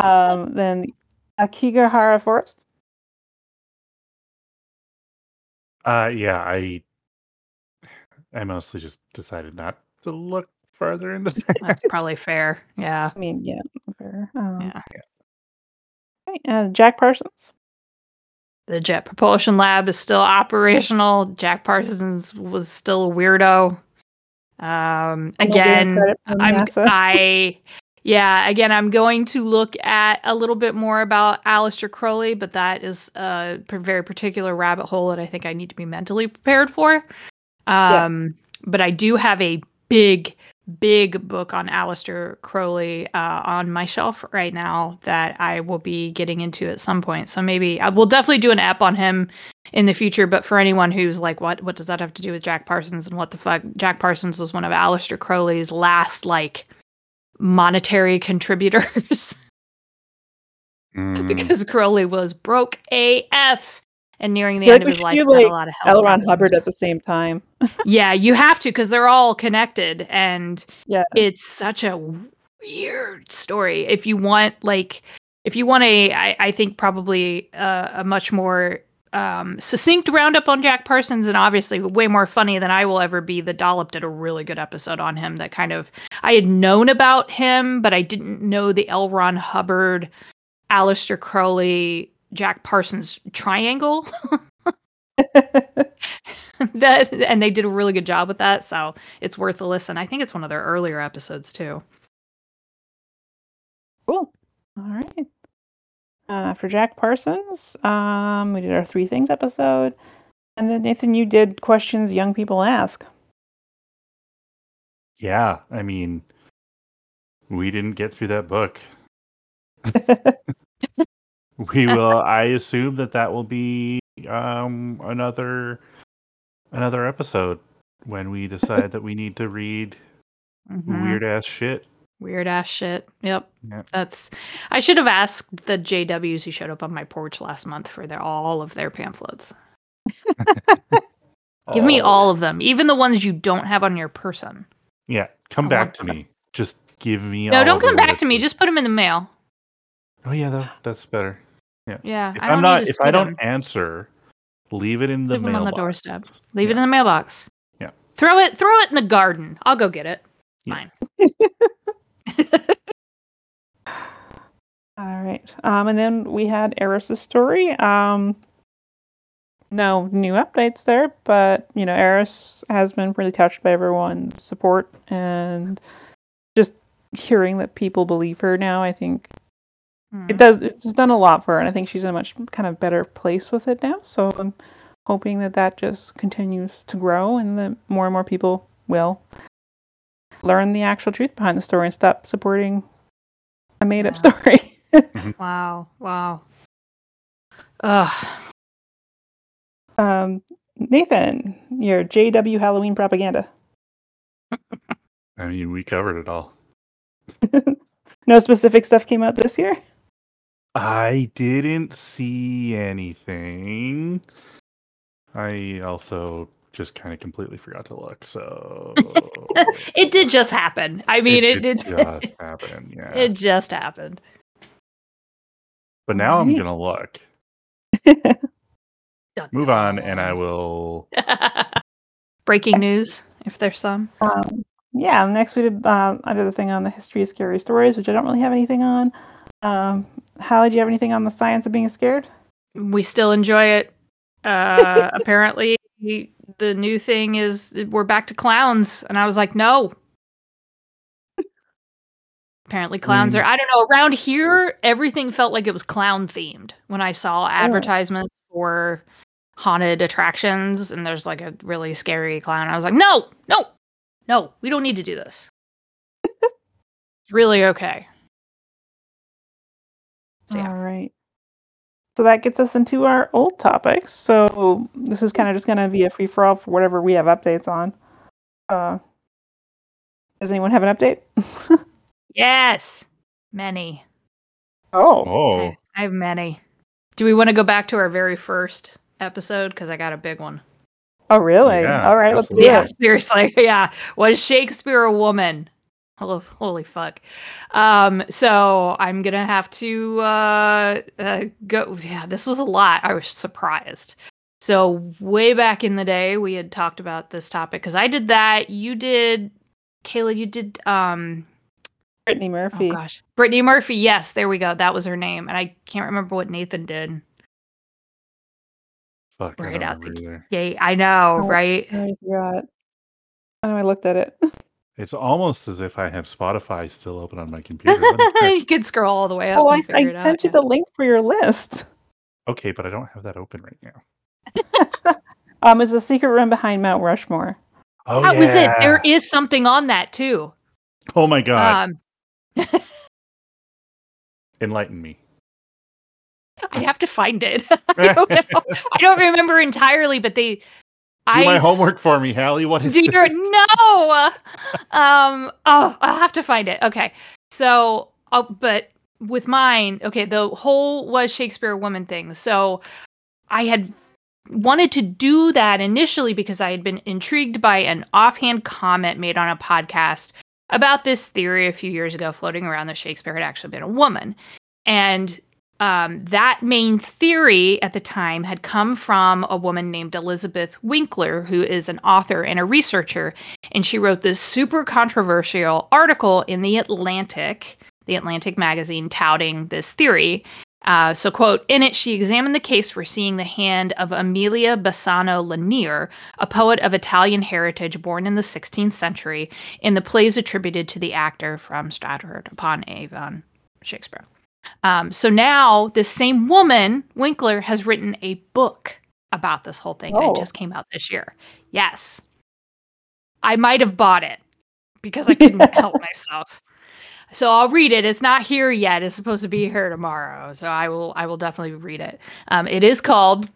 um, then Aokigahara Forest. Uh, yeah, I, I mostly just decided not to look further into that. That's probably fair. Yeah. I mean, yeah, fair. Um, Yeah. okay, uh, Jack Parsons. The Jet Propulsion Lab is still operational. Jack Parsons was still a weirdo. Um, I'm not giving again, I'm NASA. I yeah, again, I'm going to look at a little bit more about Aleister Crowley, but that is a very particular rabbit hole that I think I need to be mentally prepared for. Um, but I do have a big, big book on Aleister Crowley uh, on my shelf right now that I will be getting into at some point. So maybe I will definitely do an app on him in the future. But for anyone who's like, what what does that have to do with Jack Parsons and what the fuck? Jack Parsons was one of Aleister Crowley's last like monetary contributors [LAUGHS] Mm, because Crowley was broke AF. And nearing the feel end like of his life, do, got like, a lot of L. health Ron problems. Hubbard at the same time. [LAUGHS] Yeah, you have to because they're all connected, and Yeah. it's such a weird story. If you want, like, if you want a, I, I think probably uh, a much more um, succinct roundup on Jack Parsons, and obviously way more funny than I will ever be. The Dollop did a really good episode on him. That kind of I had known about him, but I didn't know the L. Ron Hubbard, Aleister Crowley, Jack Parsons triangle. [LAUGHS] that and they did a really good job with that so it's worth a listen i think it's one of their earlier episodes too Cool. All right. Uh, for Jack Parsons, um, we did our three things episode, and then Nathan, you did questions young people ask. yeah, I mean, we didn't get through that book. [LAUGHS] We will. I assume that that will be um, another another episode when we decide [LAUGHS] that we need to read weird ass shit. Weird ass shit yep Yeah. that's i should have asked the jws who showed up on my porch last month for their all of their pamphlets [LAUGHS] give me all of them even the ones you don't have on your person Yeah, come I back want to them. me. Just give me. no all don't come back to me just put them in the mail Oh yeah, that, that's better. yeah If I I'm not, if I don't them. answer, leave it in the leave them on the doorstep leave it in the mailbox Yeah. throw it throw it in the garden i'll go get it Yeah. fine [LAUGHS] [LAUGHS] All right. Um, and then we had Eris's story. Um, no new updates there, but you know, Eris has been really touched by everyone's support and just hearing that people believe her now. I think Hmm. it does. It's done a lot for her, and I think she's in a much kind of better place with it now. So I'm hoping that that just continues to grow, and that more and more people will learn the actual truth behind the story and stop supporting a made-up Yeah. story. [LAUGHS] Wow. Wow. Ugh. um, Nathan, your JW Halloween propaganda. I mean, we covered it all. [LAUGHS] no specific stuff came out this year. I didn't see anything. I also just kind of completely forgot to look. So [LAUGHS] It did just happen. I mean, it, did did. [LAUGHS] just happen. Yeah. It just happened. but now I'm gonna look. Move on, and. I will. [LAUGHS] Breaking news, if there's some. Um, yeah, next we did uh, I did a thing on the history of scary stories, which I don't really have anything on. Um, Hallie, do you have anything on the science of being scared? We still enjoy it. Uh, apparently, the new thing is we're back to clowns, and I was like, no. Apparently, clowns Mm. are. I don't know. Around here, everything felt like it was clown themed when I saw advertisements for haunted attractions, and there's like a really scary clown. I was like, no, no, no, we don't need to do this. [LAUGHS] it's really okay. So, yeah. All right. So that gets us into our old topics. So this is kind of just going to be a free for all for whatever we have updates on. Uh, does anyone have an update? [LAUGHS] Yes, many. oh, Oh, I, I have many. Do we want to go back to our very first episode? Because I got a big one. oh, really? Yeah, All right, let's do absolutely. Yeah, seriously. [LAUGHS] Yeah. Was Shakespeare a woman? Hello, holy fuck. Um, so I'm gonna have to uh, uh go yeah, this was a lot. I was surprised. So way back in the day we had talked about this topic because I did that. You did Kayla, you did um Brittany Murphy. oh gosh. Brittany Murphy, yes, there we go. That was her name. And I can't remember what Nathan did. fuck! I Right don't out the- either. Yay, I know, Oh. right? I forgot. I know I looked at it. [LAUGHS] It's almost as if I have Spotify still open on my computer. Let me [LAUGHS] you can scroll all the way up. Oh, I, I it out, sent you yeah. the link for your list. okay, but I don't have that open right now. [LAUGHS] Um, it's a secret room behind Mount Rushmore. Oh That was it. There is something on that too. Oh my god! Um, [LAUGHS] Enlighten me. I'd have to find it. I don't know. I don't remember entirely, but they. Do I my s- homework for me, Hallie. What is Do your [LAUGHS] no? Um. Oh, I'll have to find it. Okay. So, oh, but with mine, okay, the whole was Shakespeare a woman thing. So, I had wanted to do that initially because I had been intrigued by an offhand comment made on a podcast about this theory a few years ago floating around that Shakespeare had actually been a woman. And um, that main theory at the time had come from a woman named Elizabeth Winkler, who is an author and a researcher. And she wrote this super controversial article in The Atlantic, the Atlantic magazine, touting this theory. Uh, so, quote, in it, she examined the case for seeing the hand of Amelia Bassano Lanier, a poet of Italian heritage born in the 16th century, in the plays attributed to the actor from Stratford upon Avon, Shakespeare. Um, so now this same woman, Winkler, has written a book about this whole thing. and Oh. It just came out this year. Yes. I might have bought it because I couldn't [LAUGHS] help myself. So I'll read it. It's not here yet. It's supposed to be here tomorrow. So I will I will definitely read it. Um, it is called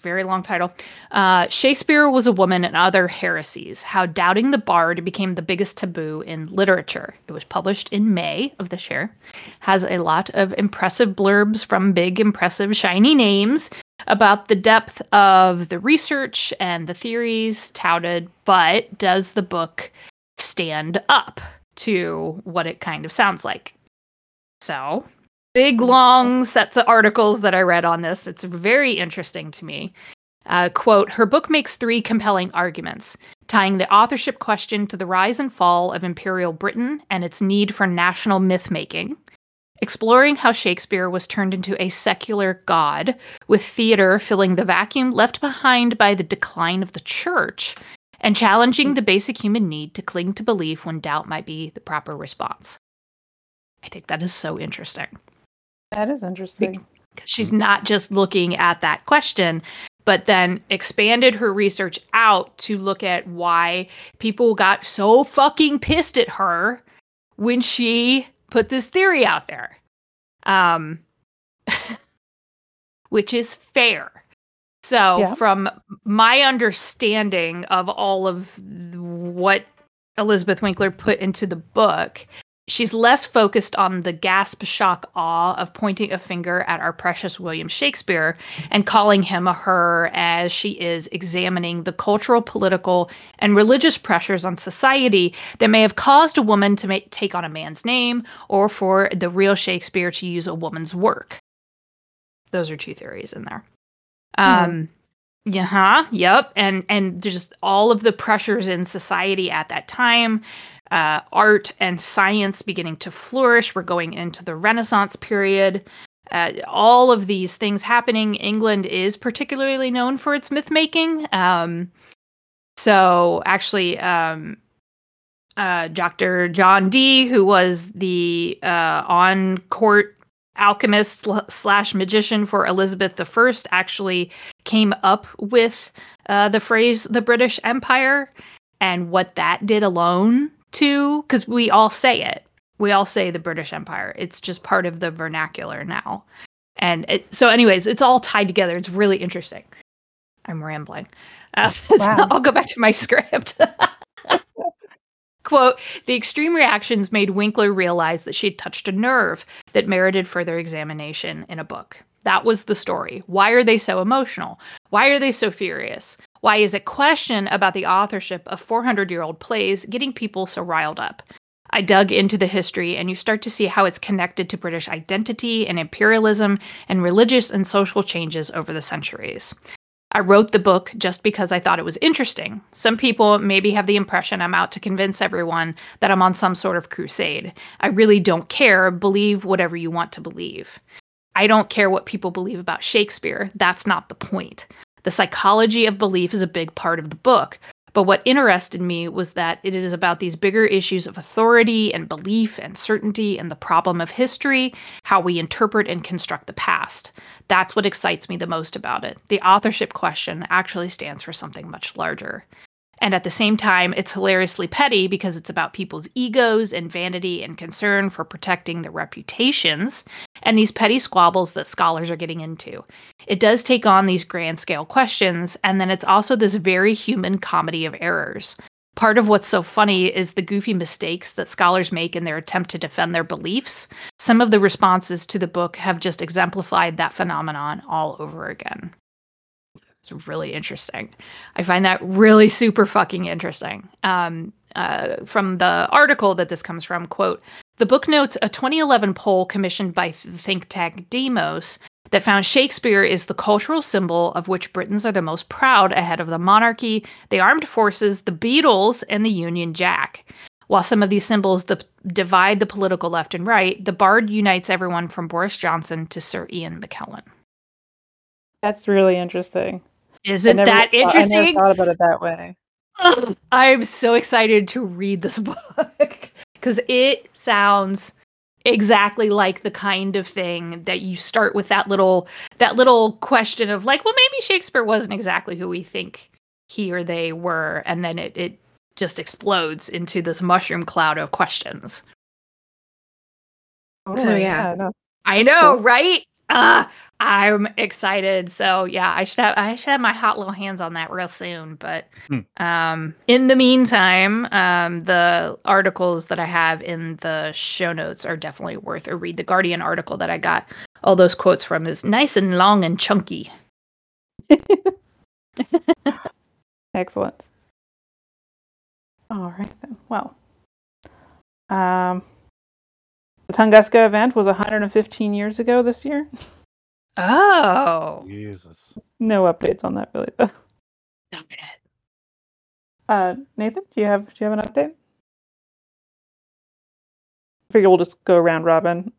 very long title. Uh, Shakespeare was a woman and other heresies. How doubting the bard became the biggest taboo in literature. It was published in May of this year. Has a lot of impressive blurbs from big, impressive, shiny names about the depth of the research and the theories touted. But does the book stand up to what it kind of sounds like? So big long sets of articles that I read on this. It's very interesting to me. Uh, quote Her book makes three compelling arguments, tying the authorship question to the rise and fall of Imperial Britain and its need for national myth making. exploring how Shakespeare was turned into a secular god, with theater filling the vacuum left behind by the decline of the church, and challenging the basic human need to cling to belief when doubt might be the proper response. I think that is so interesting. That is interesting. She's not just looking at that question, but then expanded her research out to look at why people got so fucking pissed at her when she put this theory out there. Um, [LAUGHS] which is fair. So, Yeah. from my understanding of all of what Elizabeth Winkler put into the book, she's less focused on the gasp, shock, awe of pointing a finger at our precious William Shakespeare and calling him a her as she is examining the cultural, political, and religious pressures on society that may have caused a woman to make, take on a man's name or for the real Shakespeare to use a woman's work. Those are two theories in there. Um, yeah, huh, yep, and and just all of the pressures in society at that time, uh, art and science beginning to flourish. We're going into the Renaissance period. Uh, all of these things happening. England is particularly known for its myth making. Um, so actually, um, uh, Dr. John Dee, who was the uh, on court alchemist slash magician for Elizabeth I, actually came up with uh, the phrase the British Empire and what that did alone to, because we all say it. We all say the British Empire. It's just part of the vernacular now. And it, so, anyways, it's all tied together. It's really interesting. I'm rambling. Uh, [LAUGHS] so I'll go back to my [LAUGHS] script. Quote, the extreme reactions made Winkler realize that she had touched a nerve that merited further examination in a book. That was the story. Why are they so emotional? Why are they so furious? Why is a question about the authorship of 400 year old plays getting people so riled up? I dug into the history, and you start to see how it's connected to British identity and imperialism and religious and social changes over the centuries. I wrote the book just because I thought it was interesting. Some people maybe have the impression I'm out to convince everyone that I'm on some sort of crusade. I really don't care. Believe whatever you want to believe. I don't care what people believe about Shakespeare. That's not the point. The psychology of belief is a big part of the book. But what interested me was that it is about these bigger issues of authority and belief and certainty and the problem of history, how we interpret and construct the past. That's what excites me the most about it. The authorship question actually stands for something much larger. And at the same time, it's hilariously petty because it's about people's egos and vanity and concern for protecting their reputations and these petty squabbles that scholars are getting into. It does take on these grand scale questions, and then it's also this very human comedy of errors. Part of what's so funny is the goofy mistakes that scholars make in their attempt to defend their beliefs. Some of the responses to the book have just exemplified that phenomenon all over again. It's really interesting. I find that really super fucking interesting. Um, uh, from the article that this comes from, quote, the book notes a 2011 poll commissioned by th- think tank Demos that found Shakespeare is the cultural symbol of which Britons are the most proud ahead of the monarchy, the armed forces, the Beatles, and the Union Jack. While some of these symbols the, divide the political left and right, the Bard unites everyone from Boris Johnson to Sir Ian McKellen. That's really interesting. I Isn't never that thought- I never interesting? thought about it that way. Ugh, I'm so excited to read this [LAUGHS] book because it sounds exactly like the kind of thing that you start with that little that little question of like, well, maybe Shakespeare wasn't exactly who we think he or they were, and then it it just explodes into this mushroom cloud of questions. Totally, yeah. no. I know, cool. right? Ah, I'm excited. So yeah, I should have I should have my hot little hands on that real soon. But Hmm. um, in the meantime, um, the articles that I have in the show notes are definitely worth a read. The Guardian article that I got all those quotes from is nice and long and chunky. [LAUGHS] Excellent. All right then. Well, um, the Tunguska event was 115 years ago this year. [LAUGHS] Oh, Jesus. No updates on that really though. darn it. Uh, Nathan, do you have do you have an update? I figure we'll just go around robin.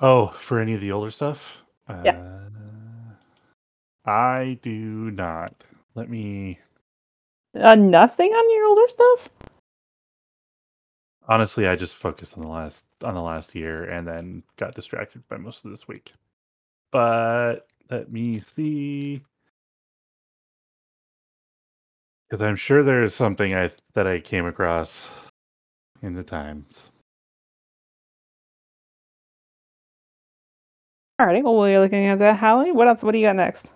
Oh, for any of the older stuff? Yeah. Uh, I do not. Let me. Uh, nothing on your older stuff. Honestly, I just focused on the last on the last year and then got distracted by most of this week. But let me see. Because I'm sure there is something I that I came across in the times. Alrighty. Well, while you're looking at that, Hallie, what else? What do you got next?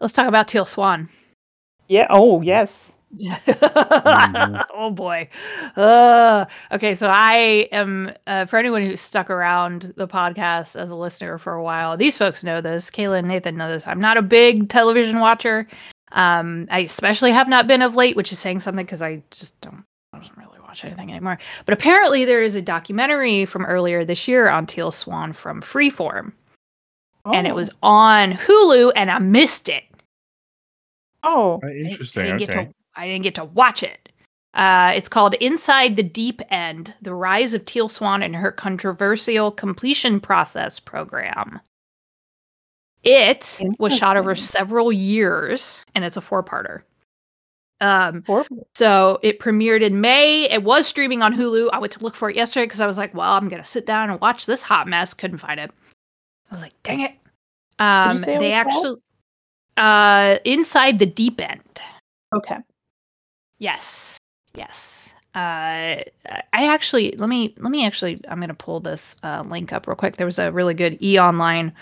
Let's talk about Teal Swan. Yeah. Oh, yes. [LAUGHS] oh boy. Uh, okay, so I am uh, for anyone who's stuck around the podcast as a listener for a while. These folks know this. Kayla and Nathan know this. I'm not a big television watcher. Um, I especially have not been of late, which is saying something because I just don't. I don't really watch anything anymore. But apparently, there is a documentary from earlier this year on Teal Swan from Freeform, and it Oh. was on Hulu, and I missed it. Oh. Uh, Interesting. I didn't, get okay. to, I didn't get to watch it. Uh, it's called Inside the Deep End The Rise of Teal Swan and Her Controversial Completion Process Program. It was shot over several years and it's a four parter. Um, so it premiered in May. It was streaming on Hulu. I went to look for it yesterday because I was like, well, I'm going to sit down and watch this hot mess. Couldn't find it. So I was like, dang it. Um, they actually, called? Uh, Inside the Deep End. Okay. Yes. Yes. Uh, I actually let me let me actually I'm gonna pull this uh, link up real quick. There was a really good e online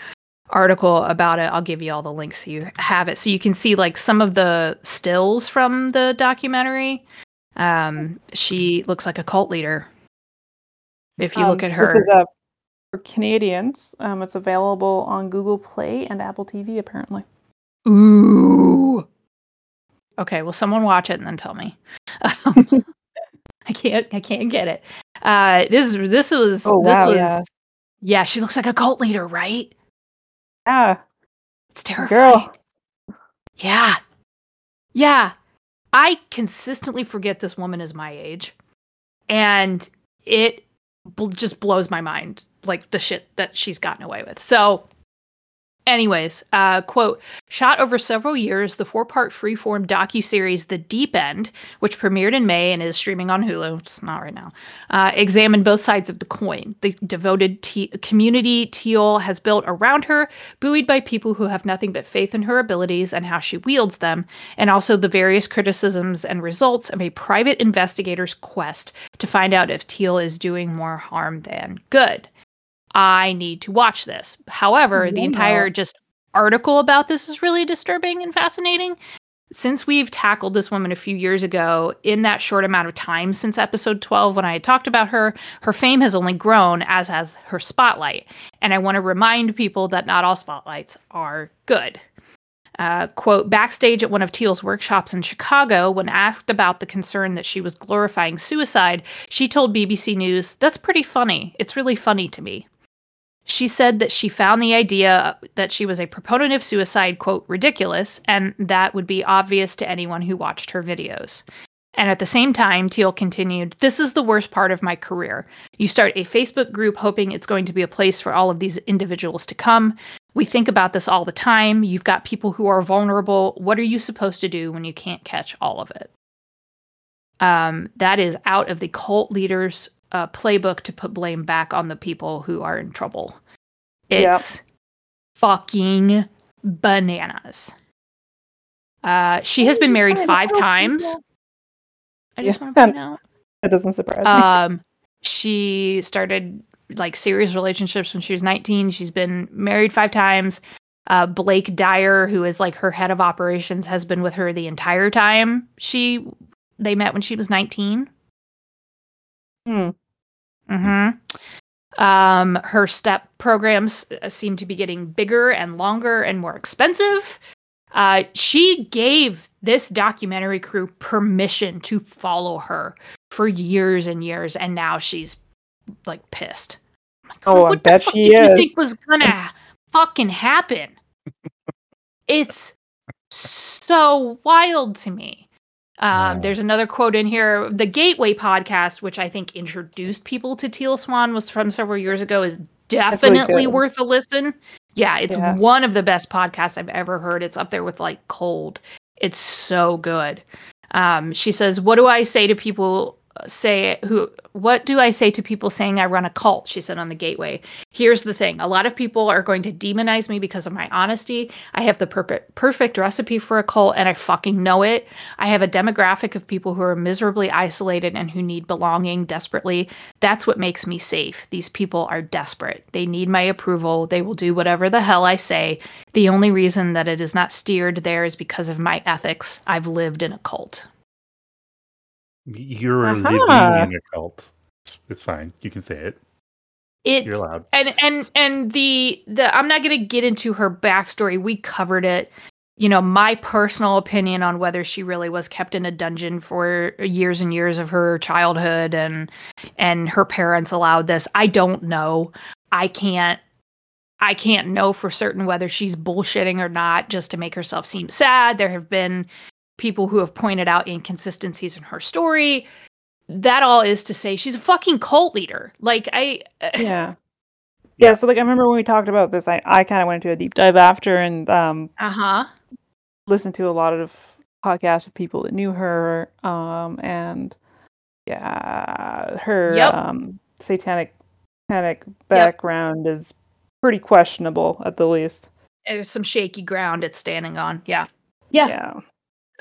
article about it. I'll give you all the links so you have it, so you can see like some of the stills from the documentary. Um, she looks like a cult leader. If you look Um, at her, This is uh, for Canadians. Um, it's available on Google Play and Apple TV, apparently. Ooh. Okay, well, someone watch it and then tell me. Um, [LAUGHS] I can't. I can't get it. Uh, this this was. Oh, this wow, was. yeah. Yeah, she looks like a cult leader, right? Yeah. It's terrifying. Girl. Yeah. Yeah. I consistently forget this woman is my age. And it bl- just blows my mind, like the shit that she's gotten away with. So, anyways, uh, quote, shot over several years, the four part freeform docu-series The Deep End, which premiered in May and is streaming on Hulu, it's not right now, uh, examined both sides of the coin. The devoted te- community Teal has built around her, buoyed by people who have nothing but faith in her abilities and how she wields them, and also the various criticisms and results of a private investigator's quest to find out if Teal is doing more harm than good. I need to watch this. However, the entire just article about this is really disturbing and fascinating. Since we've tackled this woman a few years ago, in that short amount of time since episode 12, when I had talked about her, her fame has only grown, as has her spotlight. And I want to remind people that not all spotlights are good. Uh, quote, backstage at one of Teal's workshops in Chicago, when asked about the concern that she was glorifying suicide, she told BBC News, That's pretty funny. It's really funny to me. She said that she found the idea that she was a proponent of suicide, quote, ridiculous, and that would be obvious to anyone who watched her videos. And at the same time, Teal continued, This is the worst part of my career. You start a Facebook group hoping it's going to be a place for all of these individuals to come. We think about this all the time. You've got people who are vulnerable. What are you supposed to do when you can't catch all of it? Um, that is out of the cult leaders' uh, playbook to put blame back on the people who are in trouble. Yep. It's fucking bananas. Uh, she has been married five times. people- I just Yeah. want to point out. [LAUGHS] That doesn't surprise me. Um, she started like serious relationships when she was 19. She's been married five times. Uh, Blake Dyer, who is like her head of operations, has been with her the entire time. She they met when she was 19. Hmm. Hmm Um, her step programs uh, seem to be getting bigger and longer and more expensive. Uh, she gave this documentary crew permission to follow her for years and years, and now she's like pissed. Like, Oh, I what bet the fuck she did you think was gonna fucking happen? [LAUGHS] it's so wild to me. Um, Yeah. There's another quote in here. The Gateway podcast, which I think introduced people to Teal Swan, was from several years ago, is definitely good. worth a listen. Yeah, it's Yeah. one of the best podcasts I've ever heard. It's up there with like Cold. It's so good. Um, she says, "What do I say to people? Say who? What do I say to people saying I run a cult?" She said on the Gateway. Here's the thing: a lot of people are going to demonize me because of my honesty. I have the perfect perfect recipe for a cult, and I fucking know it. I have a demographic of people who are miserably isolated and who need belonging desperately. That's what makes me safe. These people are desperate. They need my approval. They will do whatever the hell I say. The only reason that it is not steered there is because of my ethics. I've lived in a cult. You're Aha. living in a cult. It's fine. You can say it. It's You're allowed. and and and the the I'm not going to get into her backstory. We covered it. You know, my personal opinion on whether she really was kept in a dungeon for years and years of her childhood and and her parents allowed this. I don't know. I can't I can't know for certain whether she's bullshitting or not just to make herself seem sad. There have been people who have pointed out inconsistencies in her story. That all is to say she's a fucking cult leader. Like I Yeah. [LAUGHS] Yeah. Yeah, so like I remember when we talked about this, I, I kind of went into a deep dive after and um, uh-huh. listened to a lot of podcasts of people that knew her. Um, and yeah, her Yep. um, satanic satanic background is pretty questionable at the least. there's some shaky ground it's standing on. Yeah. Yeah.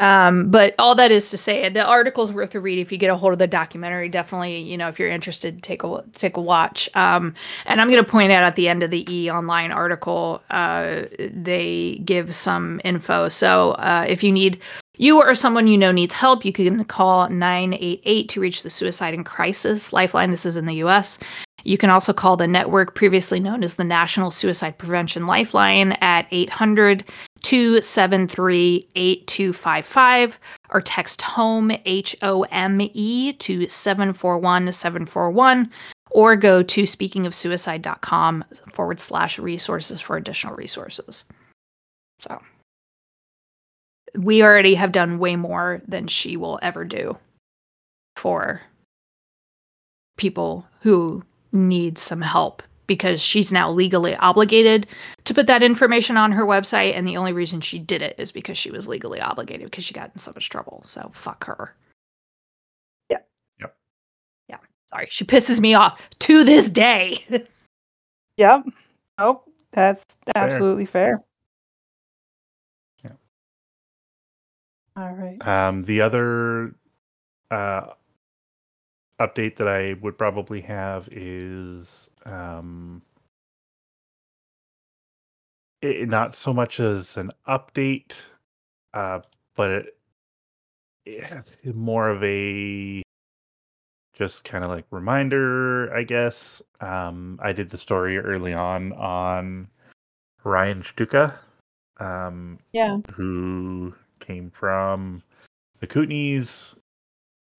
Um, but all that is to say, the article's worth a read if you get a hold of the documentary. Definitely, you know, if you're interested, take a take a watch. Um, and I'm going to point out at the end of the E Online article, uh, they give some info. So uh, if you need you or someone you know needs help, you can call 988 to reach the Suicide and Crisis Lifeline. This is in the U.S. You can also call the network previously known as the National Suicide Prevention Lifeline at 800 273 8255 or text HOME, H O M E, to 741 741 or go to speakingofsuicide.com forward slash resources for additional resources. So we already have done way more than she will ever do for people who need some help because she's now legally obligated to put that information on her website and the only reason she did it is because she was legally obligated because she got in so much trouble so fuck her Yeah. Yep. yeah sorry she pisses me off to this day [LAUGHS] Yep. Oh, that's absolutely fair. Yeah. All right. Um, the other uh, update that I would probably have is um, it, not so much as an update, uh, but it, it more of a just kind of like reminder, I guess. Um, I did the story early on on Ryan Shtuka. Um, Yeah. who came from the Kootenays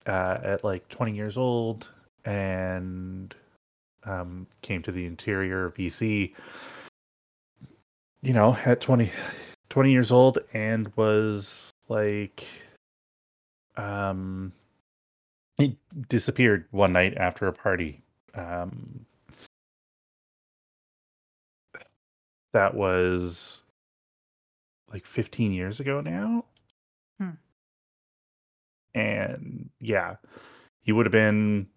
uh, at like 20 years old and um, came to the interior of BC, you know, at 20, 20 years old and was like, um, he disappeared one night after a party. Um, that was like 15 years ago now. Hmm. And yeah, he would have been,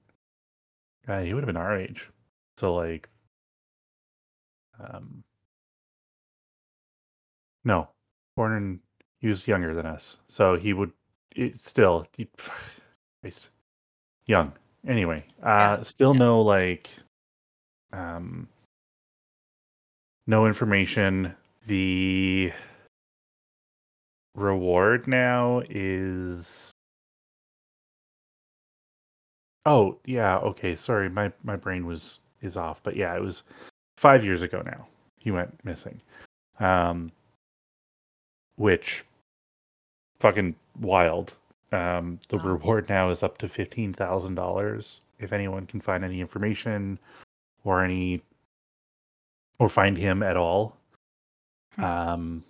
uh, he would have been our age. So like, um, no, born in, he was younger than us. So he would, it still, he, [SIGHS] he's young. Anyway, uh, still yeah. no like, um, no information. The reward now is oh yeah okay sorry my my brain was is off but yeah it was five years ago now he went missing um which fucking wild um the Wow. reward now is up to fifteen thousand dollars if anyone can find any information or any or find him at all Hmm. um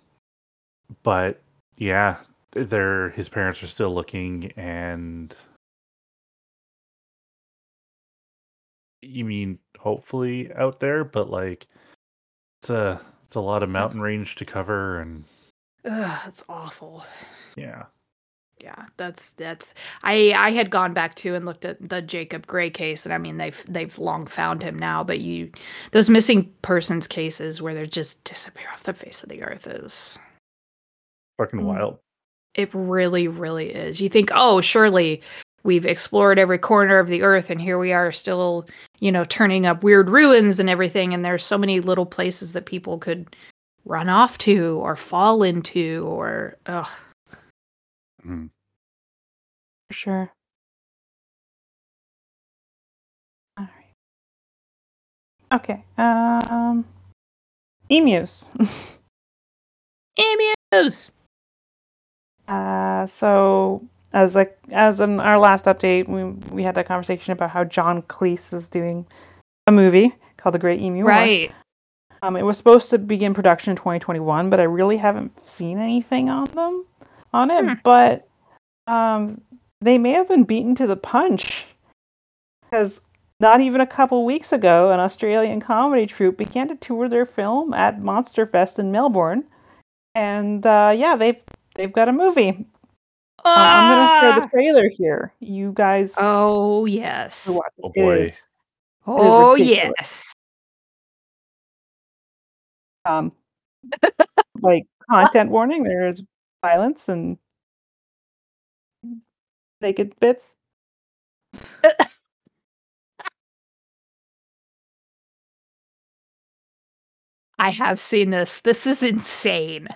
but yeah they're his parents are still looking and you mean hopefully out there, but like it's a it's a lot of That's- mountain range to cover, and Ugh, that's awful. yeah, Yeah, that's that's. I I had gone back to and looked at the Jacob Gray case, and I mean they've they've long found him now. But you, those missing persons cases where they just disappear off the face of the earth is fucking Mm. wild. it really really is. You think, oh, surely we've explored every corner of the earth, and here we are still, you know, turning up weird ruins and everything. And there's so many little places that people could run off to or fall into or ugh. Mm. For sure. All right. Okay. Um, emus. Emus. Uh, so as like as in our last update, we we had that conversation about how John Cleese is doing a movie called The Great Emu War. Right. Um, it was supposed to begin production in 2021, but I really haven't seen anything on them on it. Hmm. But um, they may have been beaten to the punch because not even a couple weeks ago, an Australian comedy troupe began to tour their film at Monster Fest in Melbourne, and uh, yeah, they've they've got a movie. Uh, I'm gonna share the trailer here. You guys, Ah! Oh yes. should watch it. Oh, It boy. is, Oh yes. um, [LAUGHS] like content warning. There is violence and naked bits. [LAUGHS] I have seen this. This is insane.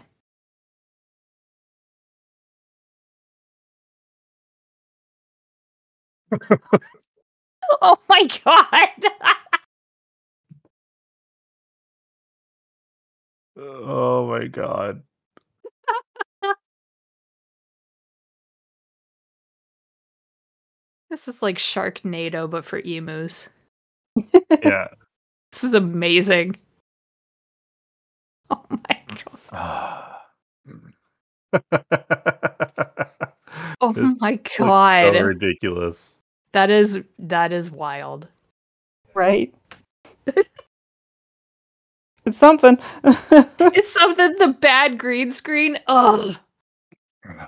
[LAUGHS] oh my god. Oh my god. [LAUGHS] this is like Sharknado but for emus. Yeah. [LAUGHS] This is amazing. Oh my [SIGHS] god. Oh my god. So ridiculous. That is that is wild. right? [LAUGHS] it's something. [LAUGHS] It's something the bad green screen. Oh. [LAUGHS]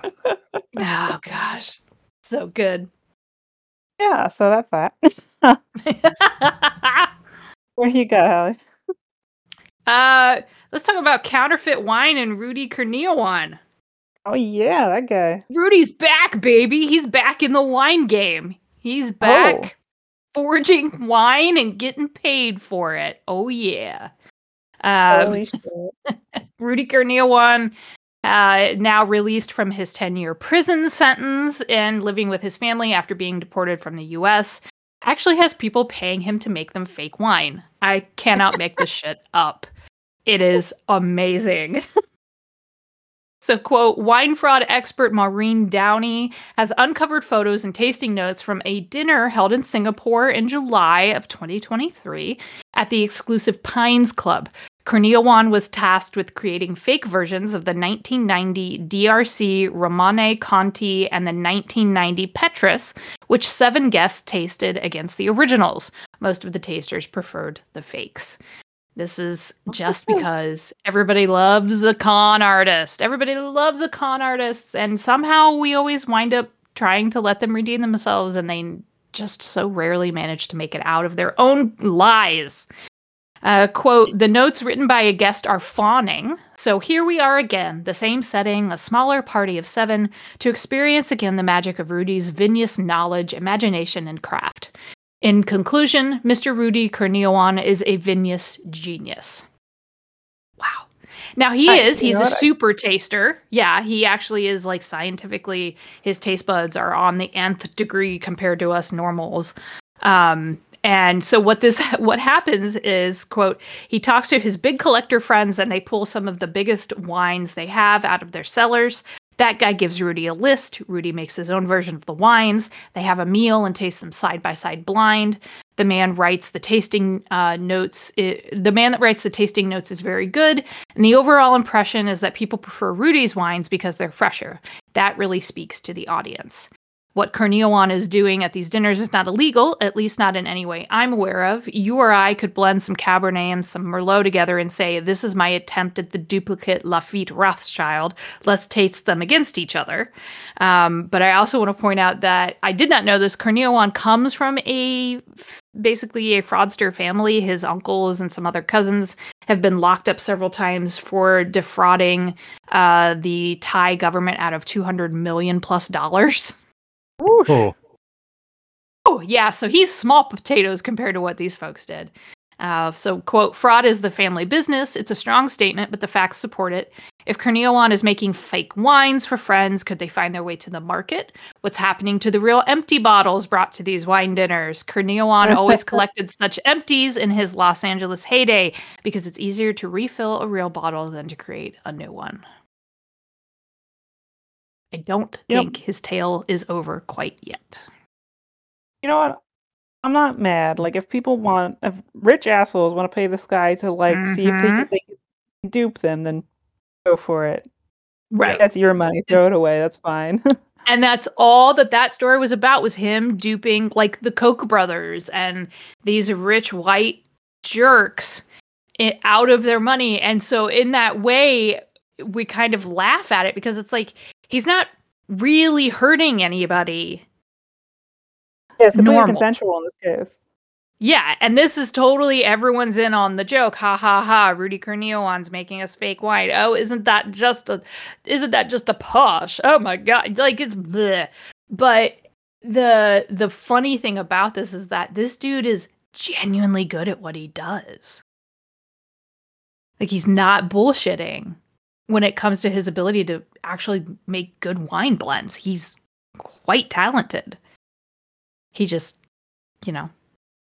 Oh gosh. So good. yeah, so that's that. Where do you go, Hallie? uh let's talk about counterfeit wine and Rudy Kurniawan. Oh yeah, that guy. Rudy's back, baby. He's back in the wine game. He's back forging [LAUGHS] wine and getting paid for it. Oh yeah. Um. [LAUGHS] Rudy Kurniawan, uh, now released from his 10 year prison sentence and living with his family after being deported from the US, actually has people paying him to make them fake wine. I cannot make this [LAUGHS] shit up. It is amazing. So, quote, wine fraud expert Maureen Downey has uncovered photos and tasting notes from a dinner held in Singapore in July of 2023 at the exclusive Pines Club. Kurniawan was tasked with creating fake versions of the 1990 DRC Romanée-Conti and the 1990 Petrus, which seven guests tasted against the originals. Most of the tasters preferred the fakes. This is just because everybody loves a con artist. Everybody loves a con artist, and somehow we always wind up trying to let them redeem themselves, and they just so rarely manage to make it out of their own lies. Uh, quote, the notes written by a guest are fawning. So here we are again, the same setting, a smaller party of seven, to experience again the magic of Rudy's vinous knowledge, imagination, and craft. In conclusion, Mr. Rudy Kurniawan is a vinous genius. Wow. Now he I- is, he's a what? I- super taster. Yeah, he actually is like scientifically, his taste buds are on the nth degree compared to us normals. Um, and so what this [LAUGHS] what happens is quote he talks to his big collector friends and they pull some of the biggest wines they have out of their cellars. That guy gives Rudy a list. Rudy makes his own version of the wines. They have a meal and taste them side by side blind. The man writes the tasting uh, notes. i the man that writes the tasting notes is very good. And the overall impression is that people prefer Rudy's wines because they're fresher. That really speaks to the audience. What Kurniawan is doing at these dinners is not illegal, at least not in any way I'm aware of. You or I could blend some Cabernet and some Merlot together and say, This is my attempt at the duplicate Lafite Rothschild. Let's taste them against each other. Um, but I also want to point out that I did not know this. Kurniawan comes from a basically a fraudster family. His uncles and some other cousins have been locked up several times for defrauding uh, the Thai government out of 200 million plus dollars. [LAUGHS] Oh, Oh, yeah. So he's small potatoes compared to what these folks did. Uh, so, quote, fraud is the family business. It's a strong statement, but the facts support it. If Kurniawan is making fake wines for friends, could they find their way to the market? What's happening to the real empty bottles brought to these wine dinners? Kurniawan always [LAUGHS] collected such empties in his Los Angeles heyday because it's easier to refill a real bottle than to create a new one. I don't Yep. think his tale is over quite yet. You know what? I'm not mad. Like if people want, if rich assholes want to pay this guy to like see if they can, Mhm. they can dupe them, then go for it. Right. That's your money. Throw it away. That's fine. [LAUGHS] and that's all that that story was about was him duping like the koch brothers and these rich white jerks i- out of their money and so in that way we kind of laugh at it because it's like he's not really hurting anybody. Yeah, it's completely Normal. consensual in this case. yeah and this is totally everyone's in on the joke. Ha ha ha. Rudy Kurniawan's making us fake wine oh isn't that just a isn't that just a posh? Oh my god. Like it's bleh. but the the funny thing about this is that this dude is genuinely good at what he does. Like he's not bullshitting when it comes to his ability to actually make good wine blends he's quite talented he just you know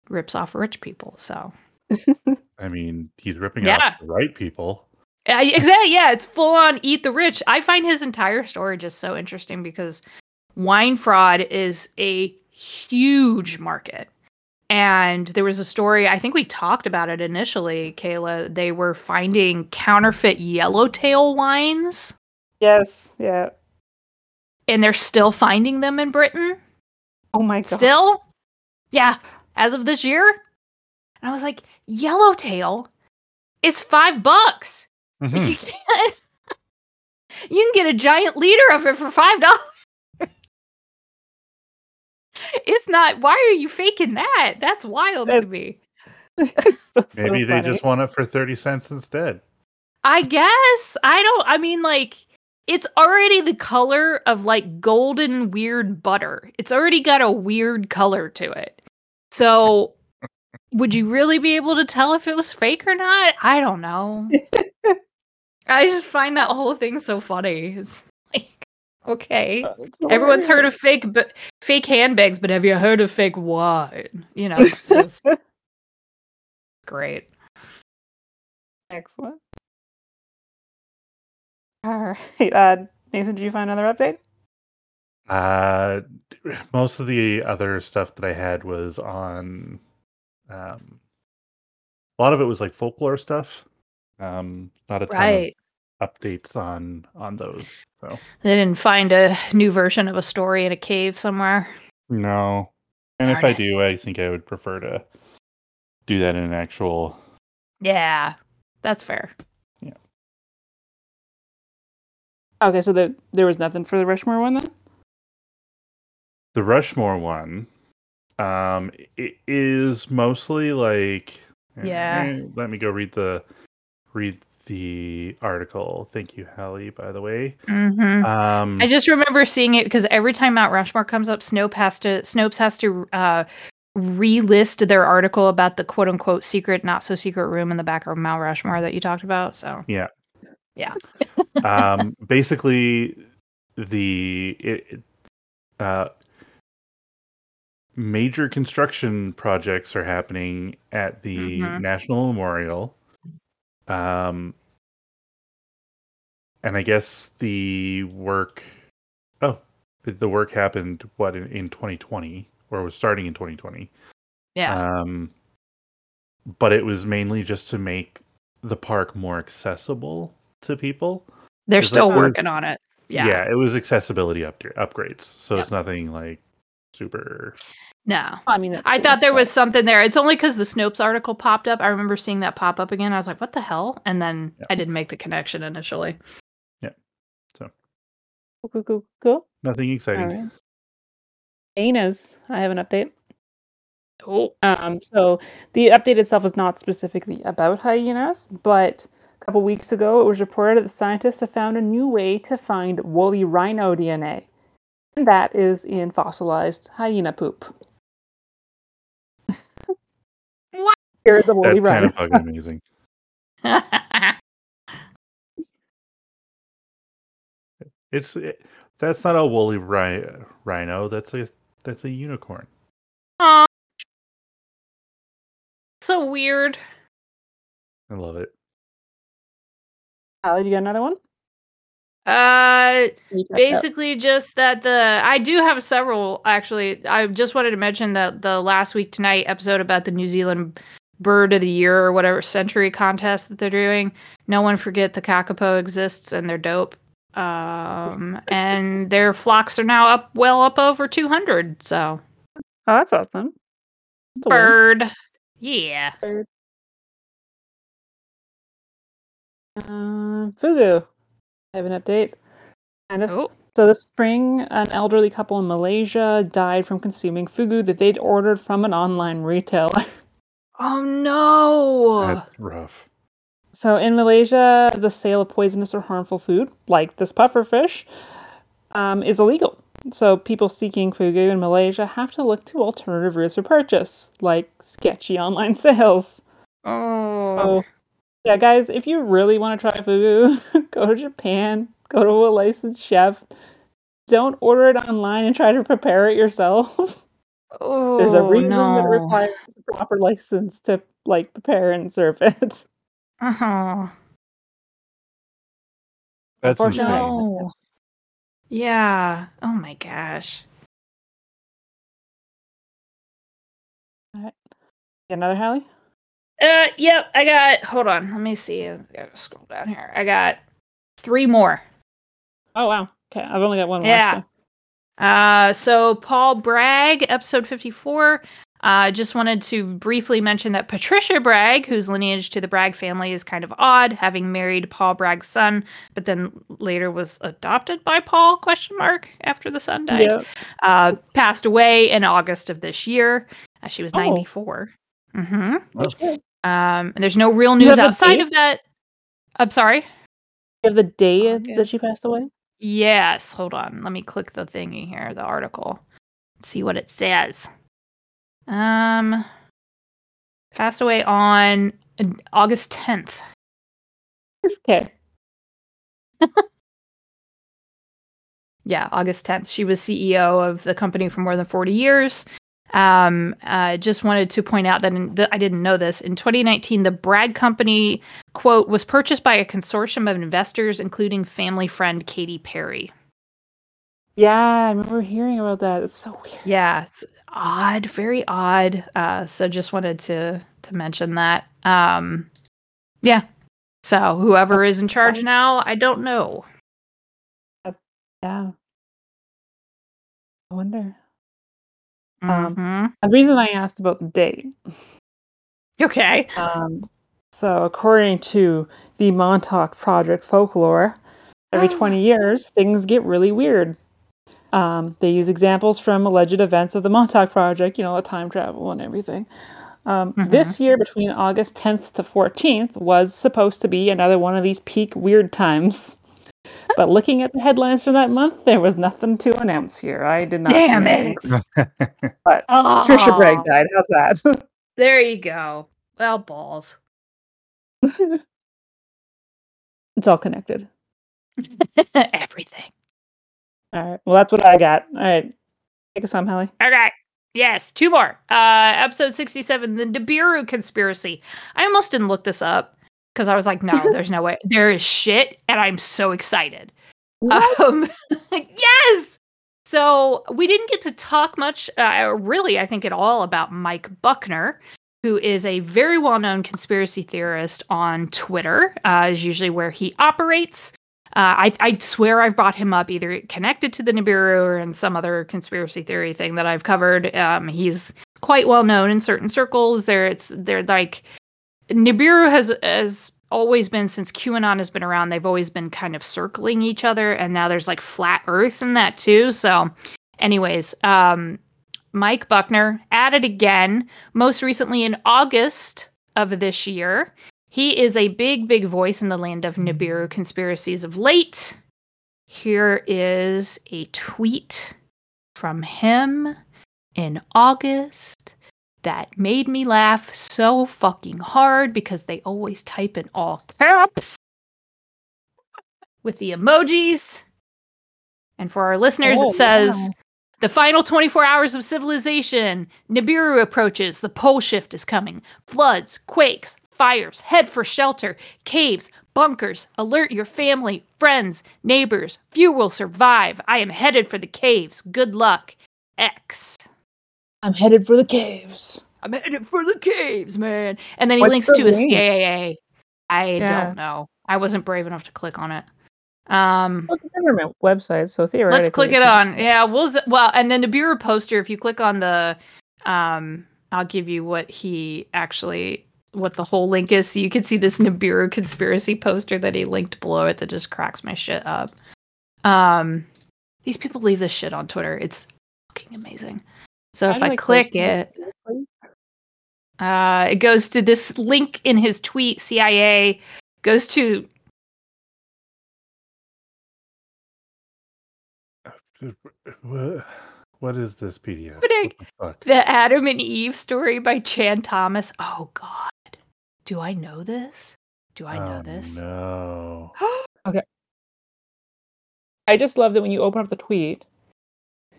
rips off rich people so [LAUGHS] I mean, he's ripping Yeah. off the right people. I, exactly. Yeah, it's full on eat the rich. I find his entire story just so interesting because wine fraud is a huge market. And there was a story, I think we talked about it initially, Kayla. They were finding counterfeit yellowtail wines, Yes. Yeah. and they're still finding them in Britain. Oh my god. Still? Yeah, as of this year. And I was like, yellowtail is five bucks. Mhm. [LAUGHS] You can get a giant liter of it for five dollars. It's not. Why are you faking that? That's wild to me. [LAUGHS] So- so Maybe they just want it for 30 cents instead. I guess I don't. I mean, like it's already the color of like golden weird butter. It's already got a weird color to it. So, [LAUGHS] would you really be able to tell if it was fake or not? I don't know. [LAUGHS] I just find that whole thing so funny. It's like, okay. Everyone's heard of fake but fake handbags, but have you heard of fake wine? You know, it's just [LAUGHS] great. Excellent. All right. Uh, Nathan, did you find another update? Uh, most of the other stuff that I had was on. Um, a lot of it was like folklore stuff. Um, not a ton Right. of updates on on those. So They didn't find a new version of a story in a cave somewhere. no, and if Darn I do, I think I would prefer to do that in an actual. Yeah, that's fair. Yeah. Okay, so the, there was nothing for the Rushmore one then? The Rushmore one, um, it is mostly like. Yeah. eh, let me go read the read the article. Thank you, Hallie. By the way, hmm um, I just remember seeing it because every time Mount Rushmore comes up, Snopes has to Snopes has to uh, relist their article about the quote unquote secret, not so secret room in the back of Mount Rushmore that you talked about. So yeah, yeah. um, [LAUGHS] basically the it, uh, major construction projects are happening at the Mhm. National Memorial. Um, and I guess the work, oh, the- work happened what in, in 2020 or was starting in 2020. yeah, Um, but it was mainly just to make the park more accessible to people. they're like still there's- working on it. Yeah. yeah, it was accessibility up upgrades. So it's nothing like super. No. I mean, I thought there was something there. It's only because the Snopes article popped up. I remember seeing that pop up again. I was like, what the hell? And then Yeah. I didn't make the connection initially. Yeah. So. Cool, cool, cool, cool. Nothing exciting. All right. Hyenas. I have an update. Oh. Um, so the update itself is not specifically about hyenas, but a couple weeks ago it was reported that scientists have found a new way to find woolly rhino DNA, and that is in fossilized hyena poop. What? Here is a woolly That's kind of fucking amazing. [LAUGHS] It's it, that's not a woolly ri- rhino. That's a that's a unicorn. Aw. so weird. I love it. Allie, you got another one? Uh You out. basically just that the I do have several actually. I just wanted to mention that the last week tonight episode about the New Zealand bird of the year or whatever century contest that they're doing. No one forget the kakapo exists and they're dope. Um and their flocks are now up well up over 200. So Oh, that's awesome. That's bird. Yeah. Um, Fugu. I have an update. Kind of. Oh. So this spring, an elderly couple in Malaysia died from consuming fugu that they'd ordered from an online retailer. [LAUGHS] Oh no. That's rough. So in Malaysia, the sale of poisonous or harmful food, like this puffer fish, um, is illegal. So people seeking fugu in Malaysia have to look to alternative routes for purchase, like sketchy online [LAUGHS] sales. Oh. So, yeah, guys, if you really want to try fugu, [LAUGHS] go to Japan, go to a licensed chef. Don't order it online and try to prepare it yourself. [LAUGHS] Oh, There's a reason no. that requires a proper license to like prepare and serve it. [LAUGHS] Uh-huh. That's Unfortunately. insane. No. Yeah. Oh my gosh. Got another Hallie? Uh, yep. I got. Hold on. Let me see. I gotta scroll down here. I got three more. Oh wow. Okay, I've only got one more. Yeah. so- Uh, so Paul Bragg, episode fifty-four. Uh, just wanted to briefly mention that Patricia Bragg, whose lineage to the Bragg family is kind of odd, having married Paul Bragg's son, but then later was adopted by Paul? Question mark after the son died. Yeah. uh, passed away in August of this year. Uh, she was Oh. 94. Mm-hmm. Okay. Um, and there's no real news outside of that. I'm sorry. You have the day that she passed away? Yes. Hold on. Let me click the thingy here, the article. See what it says. Um, passed away on August 10th. Okay. [LAUGHS] Yeah, August 10th. She was CEO of the company for more than 40 years. Um, uh, just wanted to point out that in the, I didn't know this. In 2019, the Bragg Company, quote, was purchased by a consortium of investors, including family friend Katy Perry. Yeah, I remember hearing about that. It's so weird. Yeah, it's odd, very odd. Uh, so just wanted to to mention that. Um, yeah. So whoever is in charge now, I don't know. Yeah. I wonder. Um, Mhm. The reason I asked about the date Okay. Um, so, according to the Montauk Project folklore, every 20 years things get really weird. Um, they use examples from alleged events of the Montauk Project, you know, the time travel and everything. Um, This year, between August 10th to 14th, was supposed to be another one of these peak weird times. But looking at the headlines from that month, there was nothing to announce here. I did not Damn see it. [LAUGHS] But Oh, Trisha Bragg died. How's that? [LAUGHS] There you go. Well, balls. [LAUGHS] it's all connected. Everything. All right. Well, that's what I got. All right. Take us home, Hallie. Okay. Yes, two more. Uh episode 67, the Nibiru conspiracy. I almost didn't look this up because I was like, no, there's no way. There is shit, and I'm so excited. [LAUGHS] Um, [LAUGHS] yes. So we didn't get to talk much, uh, really, I think, at all about Mike Buckner, who is a very well known conspiracy theorist on Twitter, uh, is usually where he operates. Uh, I, I swear I've brought him up either connected to the Nibiru or in some other conspiracy theory thing that I've covered. Um, he's quite well known in certain circles. There, it's they're like Nibiru has has always been since QAnon has been around. They've always been kind of circling each other, and now there's like flat Earth in that too. So, anyways, um, Mike Buckner added again, most recently in August of this year. He is a big, big voice in the land of Nibiru conspiracies of late. Here is a tweet from him in August that made me laugh so fucking hard because they always type in all caps with the emojis. And for our listeners, Oh, it says wow. the final 24 hours of civilization. Nibiru approaches. The pole shift is coming. Floods, quakes, fires. Head for shelter. Caves, bunkers. Alert your family, friends, neighbors. Few will survive. I am headed for the caves. Good luck. X. I'm headed for the caves. I'm headed for the caves, man. And then he What's links the to a? CAA. I Yeah. don't know. I wasn't brave enough to click on it. Um, Well, it's a government website, so theoretically. let's click it on. Yeah, we'll z- well, and then the bureau poster. If you click on the, um, I'll give you what he actually what the whole link is, so you can see this [LAUGHS] Nibiru conspiracy poster that he linked below it that just cracks my shit up. Um, these people leave this shit on Twitter. It's fucking amazing. So if Kinda I click it, uh, it goes to this link in his tweet. CIA goes to What, [SIGHS] what is this PDF? The the Adam and Eve story by Chan Thomas. Oh God, do I know this? Do I know Oh, this? No. [GASPS] Okay. I just love that when you open up the tweet,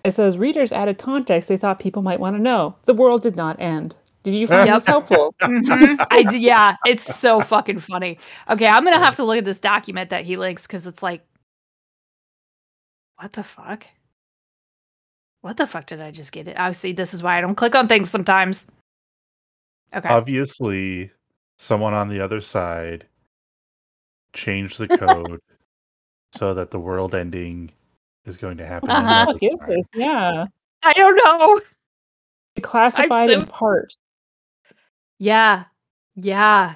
it says readers added context they thought people might want to know. The world did not end. Did you find Yep. this helpful? [LAUGHS] Mhm. I d- yeah, it's so fucking funny. Okay, I'm gonna have to look at this document that he links because it's like, what the fuck? What the fuck did I just get it? Oh, see, this is why I don't click on things sometimes. Okay. Obviously, someone on the other side changed the code [LAUGHS] so that the world ending is going to happen. What on the the Uh-huh. other fuck is side. this? Yeah. I don't know. [LAUGHS] Classified so- in part. Yeah. Yeah.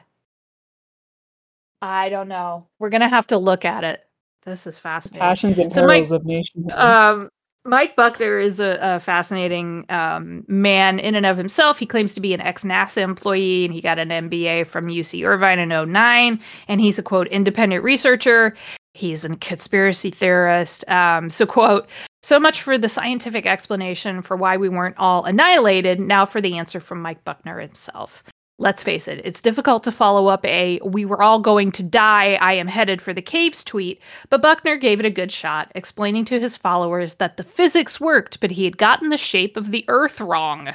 I don't know. We're gonna have to look at it. This is fascinating. Passions and So Mike- perils of nations. Um, Mike Buckner is a, a fascinating um, man in and of himself. He claims to be an ex NASA employee and he got an MBA from UC Irvine in 09. And he's a quote, independent researcher. He's a conspiracy theorist. Um, so, quote, so much for the scientific explanation for why we weren't all annihilated. Now for the answer from Mike Buckner himself. Let's face it, it's difficult to follow up a we were all going to die, I am headed for the caves tweet but Buckner gave it a good shot, explaining to his followers that the physics worked, but he had gotten the shape of the Earth wrong.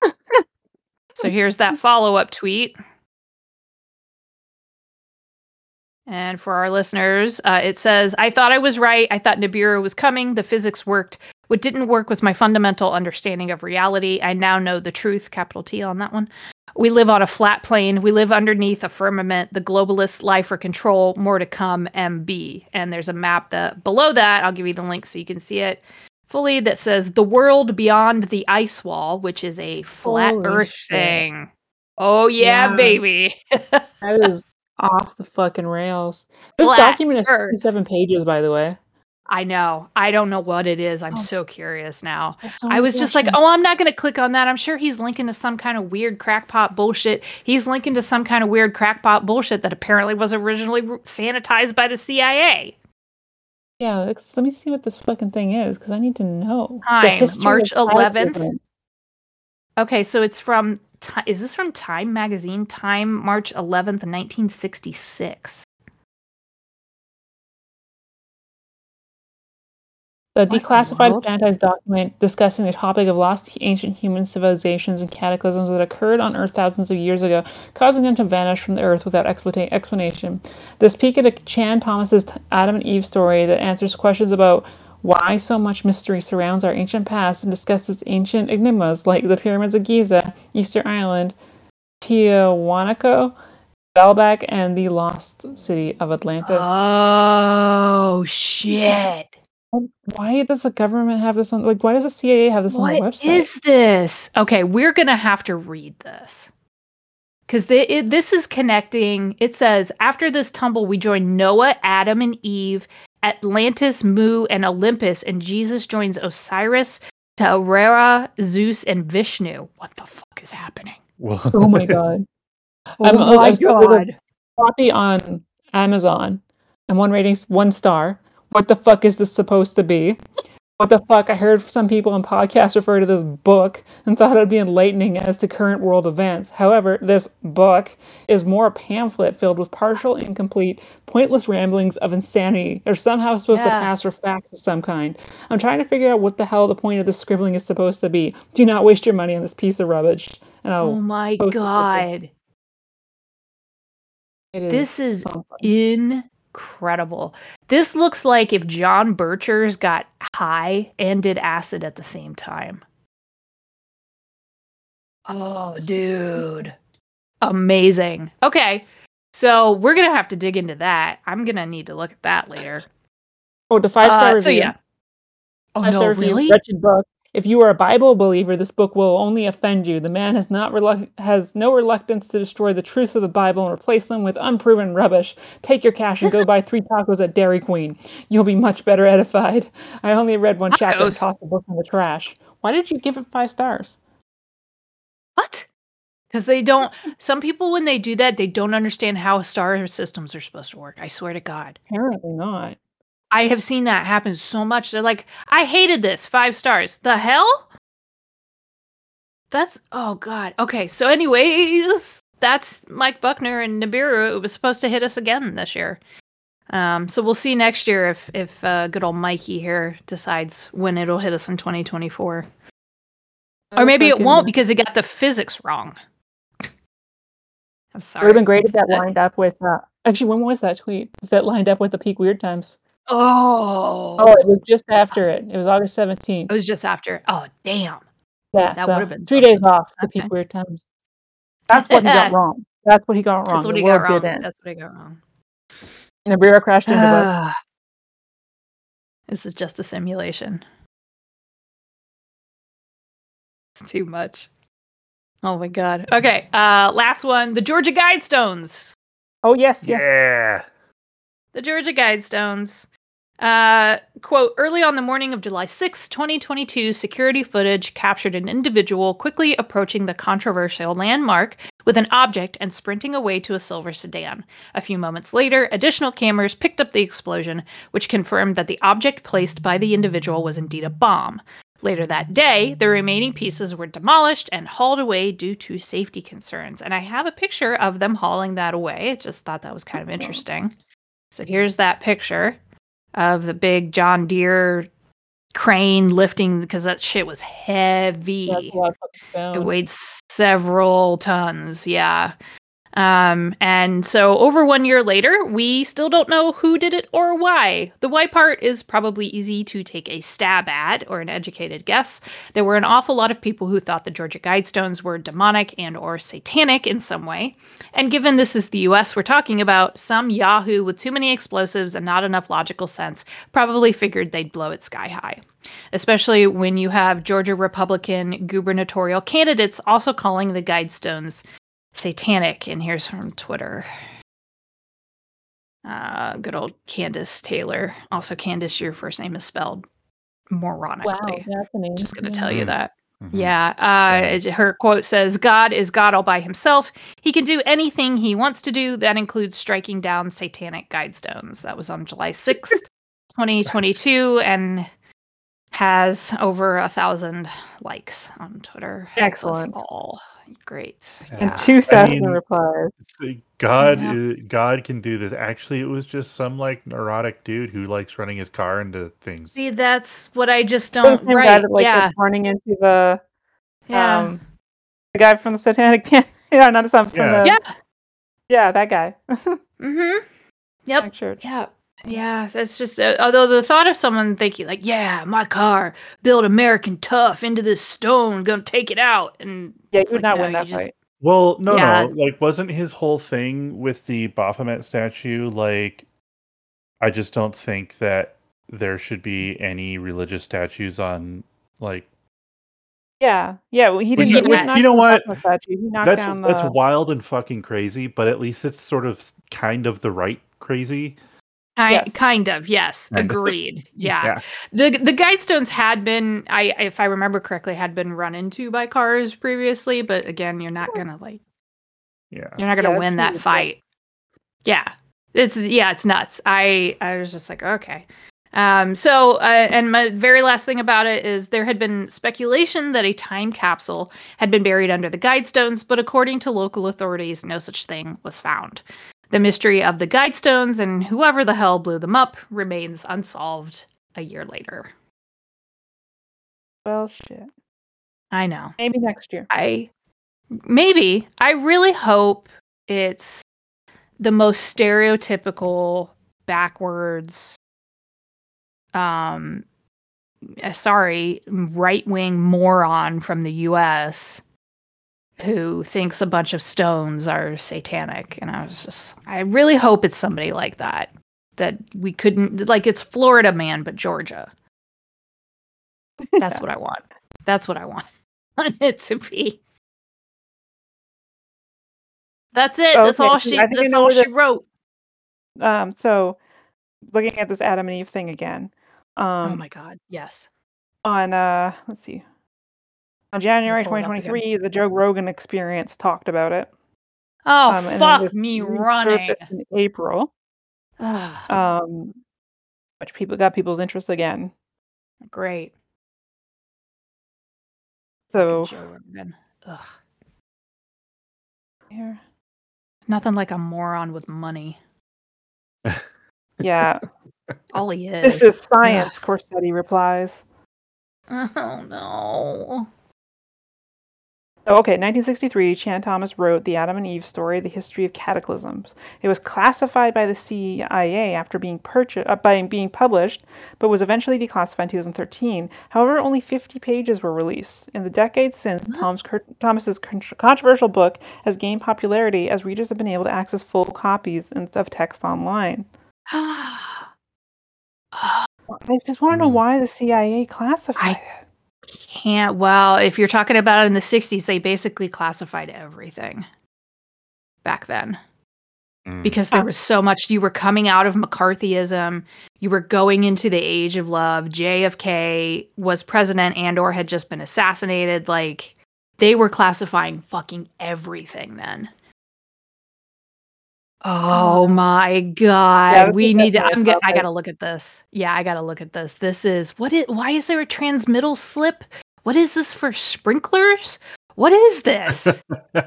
[LAUGHS] so here's that follow up tweet. And for our listeners, uh, it says, I thought I was right. I thought Nibiru was coming. The physics worked. What didn't work was my fundamental understanding of reality. I now know the truth, capital T on that one. We live on a flat plane. We live underneath a firmament. The globalists lie for control. More to come, MB. And there's a map that below that, I'll give you the link so you can see it fully, that says the world beyond the ice wall, which is a flat Holy Earth shit. thing. Oh, yeah, Yeah. baby. [LAUGHS] That is off the fucking rails. This Flat document is Earth. 57 pages, by the way. I know. I don't know what it is. I'm Oh. so curious now. so I was just like, oh, I'm not going to click on that. I'm sure he's linking to some kind of weird crackpot bullshit. He's linking to some kind of weird crackpot bullshit that apparently was originally sanitized by the CIA. Yeah, let's, let me see what this fucking thing is because I need to know. Time, March 11th. Difference. Okay, so it's from, is this from Time Magazine? Time, March 11th, 1966. The the declassified world? sanitized document discussing the topic of lost ancient human civilizations and cataclysms that occurred on Earth thousands of years ago, causing them to vanish from the Earth without explanation. This peek at a Chan Thomas's Adam and Eve story that answers questions about why so much mystery surrounds our ancient past and discusses ancient enigmas like the pyramids of Giza, Easter Island, Tiahuanaco, Baalbek and the lost city of Atlantis. Oh shit! why does the government have this on? Like, why does the CIA have this on their What website? is this? Okay, we're gonna have to read this because this is connecting. It says after this tumble, we join Noah, Adam, and Eve, Atlantis, Mu, and Olympus, and Jesus joins Osiris, Taurera, Zeus, and Vishnu. What the fuck is happening? Well, oh my god! [LAUGHS] Oh I'm- my oh, I'm- there's a god! Copy on Amazon, and one rating's one star. What the fuck is this supposed to be? What the fuck? I heard some people on podcasts refer to this book and thought it would be enlightening as to current world events. However, this book is more a pamphlet filled with partial, incomplete, pointless ramblings of insanity. They're somehow supposed to pass for facts of some kind. I'm trying to figure out what the hell the point of this scribbling is supposed to be. Do not waste your money on this piece of rubbish. And Oh I'll, oh my it god! it is This is something. Incredible. This looks like if John Birchers got high and did acid at the same time. Oh, dude. Amazing. Okay. So we're going to have to dig into that. I'm going to need to look at that later. Oh, the five star Uh, review. so, yeah. Oh, Five no, star review, really? Wretched book. If you are a Bible believer, this book will only offend you. The man has not relu- has no reluctance to destroy the truths of the Bible and replace them with unproven rubbish. Take your cash and go [LAUGHS] buy three tacos at Dairy Queen. You'll be much better edified. I only read one chapter and tossed the book in the trash. Why did you give it five stars? What? Because they don't, some people, when they do that, they don't understand how star systems are supposed to work. I swear to God. Apparently not. I have seen that happen so much. They're like, I hated this. Five stars. The hell? That's oh god. Okay, so anyways, that's Mike Buckner and Nibiru. It was supposed to hit us again this year. Um, so we'll see next year if if uh, good old Mikey here decides when it'll hit us in 2024, or maybe it won't because it got the physics wrong. I'm It sorry. would have been great if that lined up with. Uh, actually, when was that tweet? If that lined up with the peak weird times. Oh, Oh, it was just after it. It was August seventeenth. it was just after. Oh, damn. Yeah, That so would've been three days something. off the Okay. peak weird times. That's what he got [LAUGHS] wrong. That's what he got wrong. That's what The he got wrong. didn't. That's what he got wrong. And Nibiru crashed into us. [SIGHS] This is just a simulation. [LAUGHS] It's too much. Oh my god. Okay, uh last one, the Georgia Guidestones. Oh yes, yes. yeah. The Georgia Guidestones. Uh, quote, early on the morning of July 6, 2022, security footage captured an individual quickly approaching the controversial landmark with an object and sprinting away to a silver sedan. A few moments later, additional cameras picked up the explosion, which confirmed that the object placed by the individual was indeed a bomb. Later that day, the remaining pieces were demolished and hauled away due to safety concerns. And I have a picture of them hauling that away. I just thought that was kind of interesting. So here's that picture of the big John Deere crane lifting because that shit was heavy. That's a lot of fucking stone. It weighed several tons. Yeah. Um, and so over one year later, we still don't know who did it or why. The why part is probably easy to take a stab at or an educated guess. There were an awful lot of people who thought the Georgia Guidestones were demonic and or satanic in some way. And given this is the US we're talking about, some Yahoo with too many explosives and not enough logical sense probably figured they'd blow it sky high especially when you have Georgia Republican gubernatorial candidates also calling the Guidestones satanic. And here's from Twitter. Uh, good old Kandiss Taylor. Also, Kandiss, your first name is spelled Wow, moronically. that's a. Just going to yeah. tell you that. Mhm. Yeah. Uh, her quote says God is God all by himself. He can do anything he wants to do. That includes striking down satanic guidestones. That was on July [LAUGHS] 6th, 2022, and has over a thousand likes on Twitter. Excellent. All great. And And Yeah. two thousand mean- replies. God, Yeah. is, God can do this. Actually, it was just some like neurotic dude who likes running his car into things. See, that's what I just don't. the same Right. that, like, yeah. running into the Yeah. um the guy from the Satanic [LAUGHS] Pan. yeah, not some from Yeah. the yeah. yeah that guy. [LAUGHS] Mm-hmm. Yep. Black church. Yeah. Yeah, that's just uh, although the thought of someone thinking like, "Yeah, my car built American tough into this stone, gonna take it out," and Yeah, you It's would like, not no, win you that just- fight. Well, no, Yeah. no. Like, wasn't his whole thing with the Baphomet statue like? I just don't think that there should be any religious statues on like. Yeah, yeah. Well, he didn't. you- he didn't you know what? Statue. He knocked That's down that's wild and fucking crazy, but at least it's sort of kind of the right crazy. Kind, Yes. kind of, yes. Kind of. Agreed. [LAUGHS] Yeah. The the guidestones had been I if I remember correctly had been run into by cars previously, but again, you're not going to like yeah. you're not going to Yeah, win that huge, yeah. fight. Yeah. It's yeah, it's nuts. I I was just like, okay. Um so uh, and my very last thing about it is there had been speculation that a time capsule had been buried under the guidestones, but according to local authorities, no such thing was found. The mystery of the guidestones and whoever the hell blew them up remains unsolved a year later. Well, shit. I know. Maybe next year. I maybe I really hope it's the most stereotypical backwards um uh, sorry right-wing moron from the US who thinks a bunch of stones are satanic and I was just I really hope it's somebody like that that we couldn't like it's Florida man but Georgia that's what I want that's what I want [LAUGHS] it to be that's it. That's all she. I think I That's all she wrote. Um. So, looking at this Adam and Eve thing again. Um. oh my god. Yes. on uh let's see on january pull it up again. 2023 the joe rogan experience talked about it Oh Um, fuck me running. in april um which people got people's interest again great. so Joe Rogan. Ugh. here Nothing like a moron with money. [LAUGHS] yeah All he is. this is science corsetti replies [LAUGHS] Oh no. Oh, okay. 1963, Chan Thomas wrote The Adam and Eve Story: The History of Cataclysms. It was classified by the CIA after being purchased uh, by being published, but was eventually declassified in 2013. However, only 50 pages were released. In the decades since, What? Tom's cur- Thomas's controversial book has gained popularity as readers have been able to access full copies of text online. [GASPS] I just want to know Hmm. why the CIA classified I- it. Can't. Well, if you're talking about it in the 60s, they basically classified everything back then. Mm. because there was so much you were coming out of McCarthyism, you were going into the age of love. JFK was president and or had just been assassinated like they were classifying fucking everything then. Oh um, my god. we need to I'm get, I got to look at this. Yeah, I got to look at this. This is what it why is there a transmittal slip? What is this for sprinklers? What is this? [LAUGHS]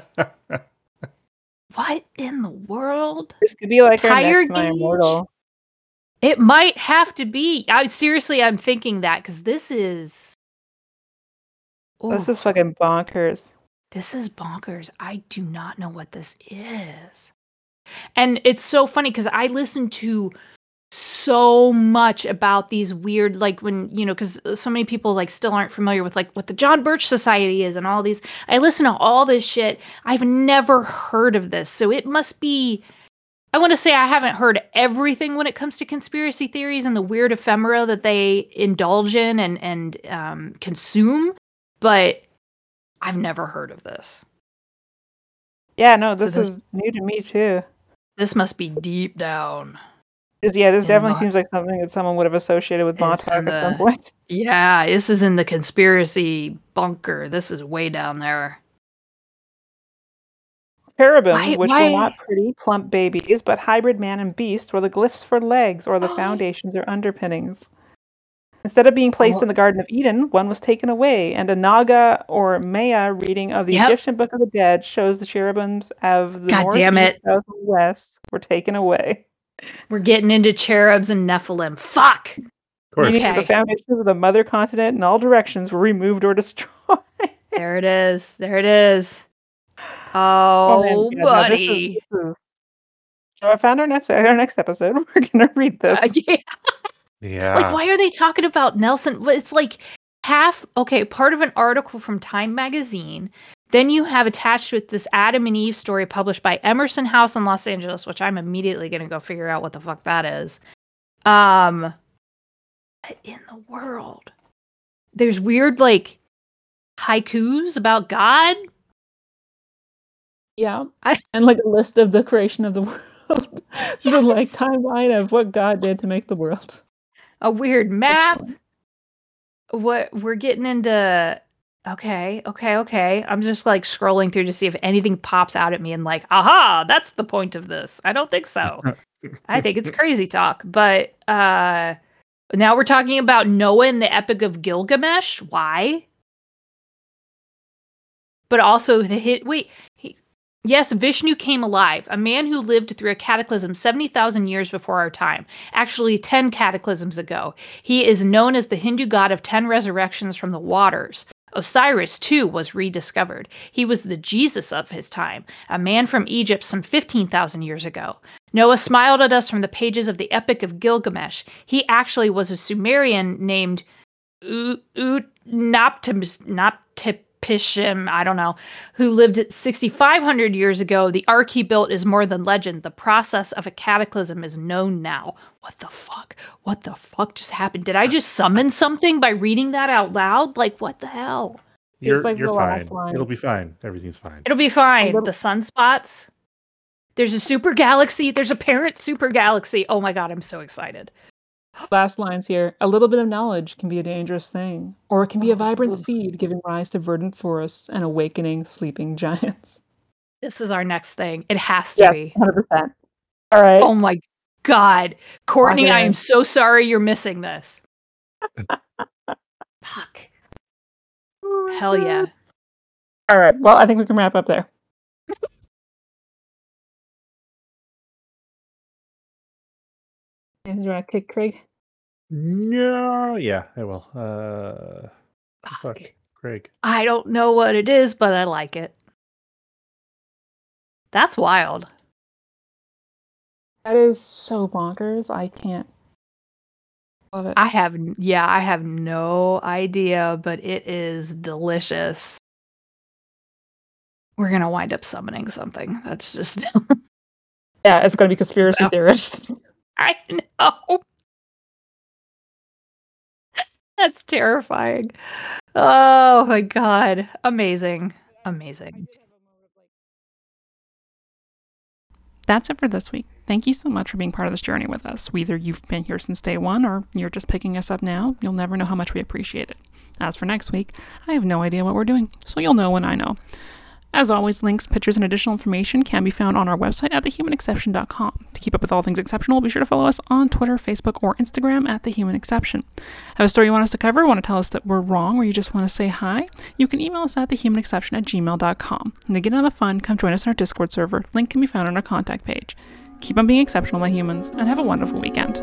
what in the world? This could be like our Tire next gauge? Immortal. It might have to be. I seriously, I'm thinking that because this is. This is fucking bonkers. this is bonkers. I do not know what this is, and it's so funny because I listen to so much about these weird, like when you know, because so many people like still aren't familiar with like what the John Birch Society is and all these. I listen to all this shit. I've never heard of this, so it must be. I want to say I haven't heard everything when it comes to conspiracy theories and the weird ephemera that they indulge in and and um, consume, but I've never heard of this. Yeah, no, So this, this- is new to me too. This must be deep down. Yeah, this definitely Mon- seems like something that someone would have associated with Montauk in at some point. [LAUGHS] Yeah, this is in the conspiracy bunker. This is way down there. Cherubims, Why- which why- were not pretty, plump babies, but hybrid man and beast, were the glyphs for legs or the Oh. [GASPS] foundations or underpinnings. Instead of being placed Oh. in the Garden of Eden, one was taken away, and a Naga or Maya reading of the Yep. Egyptian Book of the Dead shows the cherubims of the God north, damn it. south, and west were taken away. We're getting into cherubs and Nephilim. Fuck. Of course. Okay. The foundations of the mother continent in all directions were removed or destroyed. [LAUGHS] There it is. There it is. Oh, man, yeah, this is- buddy. this is- So I found our next our next episode. [LAUGHS] We're gonna read this. Uh, [LAUGHS] yeah. Yeah. Like, why are they talking about Nelson? It's like half, okay, part of an article from Time Magazine Then you have attached with this Adam and Eve story published by Emerson House in Los Angeles, which I'm immediately going to go figure out what the fuck that is. Um, in the world? There's weird like haikus about God. Yeah. I- and like a list of the creation of the [LAUGHS] world. the like timeline of what God did to make the world. A weird map. What we're getting into. Okay, okay, okay. I'm just like scrolling through to see if anything pops out at me and like, aha, that's the point of this. I don't think so. [LAUGHS] I think it's crazy talk. But uh now we're talking about Noah and the Epic of Gilgamesh. Why? But also the hit wait, he, yes, Vishnu came alive, a man who lived through a cataclysm 70,000 years before our time. Actually 10 cataclysms ago. He is known as the Hindu god of 10 resurrections from the waters. Osiris, too, was rediscovered. He was the Jesus of his time, a man from Egypt some 15,000 years ago. Noah smiled at us from the pages of the Epic of Gilgamesh. He actually was a Sumerian named U- Utnaptim- Naptipishim, I don't know, who lived 6,500 years ago. The ark he built is more than legend. The process of a cataclysm is known now. What the fuck? What the fuck just happened? Did I [LAUGHS] just summon something by reading that out loud? Like, what the hell? You're, like you're the last fine. line. It'll be fine. Everything's fine. It'll be fine. little- The sunspots. There's a super galaxy. There's a parent super galaxy. Oh my god, I'm so excited. Last lines here. A little bit of knowledge can be a dangerous thing, or it can be a oh, vibrant seed giving rise to verdant forests and awakening sleeping giants. [LAUGHS] This is our next thing. It has to be. 100%. All right. Oh my god. Courtney, I am so sorry you're missing this. [LAUGHS] Fuck. Oh Hell yeah. All right. Well, I think we can wrap up there. And you want to kick Craig? No, yeah, I will. Uh, fuck, Fuck. Craig. I don't know what it is, but I like it. That's wild. That is so bonkers. I can't. Love it. I have yeah, I have no idea, but it is delicious. We're gonna wind up summoning something. That's just [LAUGHS] yeah, it's going to be conspiracy So- theorists. [LAUGHS] I know. That's terrifying. Oh my god. Amazing. Amazing. That's it for this week. Thank you so much for being part of this journey with us. Whether you've been here since day one or you're just picking us up now, you'll never know how much we appreciate it. As for next week, I have no idea what we're doing, so you'll know when I know. As always, links, pictures, and additional information can be found on our website at thehumanexception.com. To keep up with all things exceptional, be sure to follow us on Twitter, Facebook, or Instagram at The Human Exception. Have a story you want us to cover, want to tell us that we're wrong, or you just want to say hi? You can email us at thehumanexception at gmail.com. And to get in on the fun, come join us on our Discord server. Link can be found on our contact page. Keep on being exceptional, my humans, and have a wonderful weekend.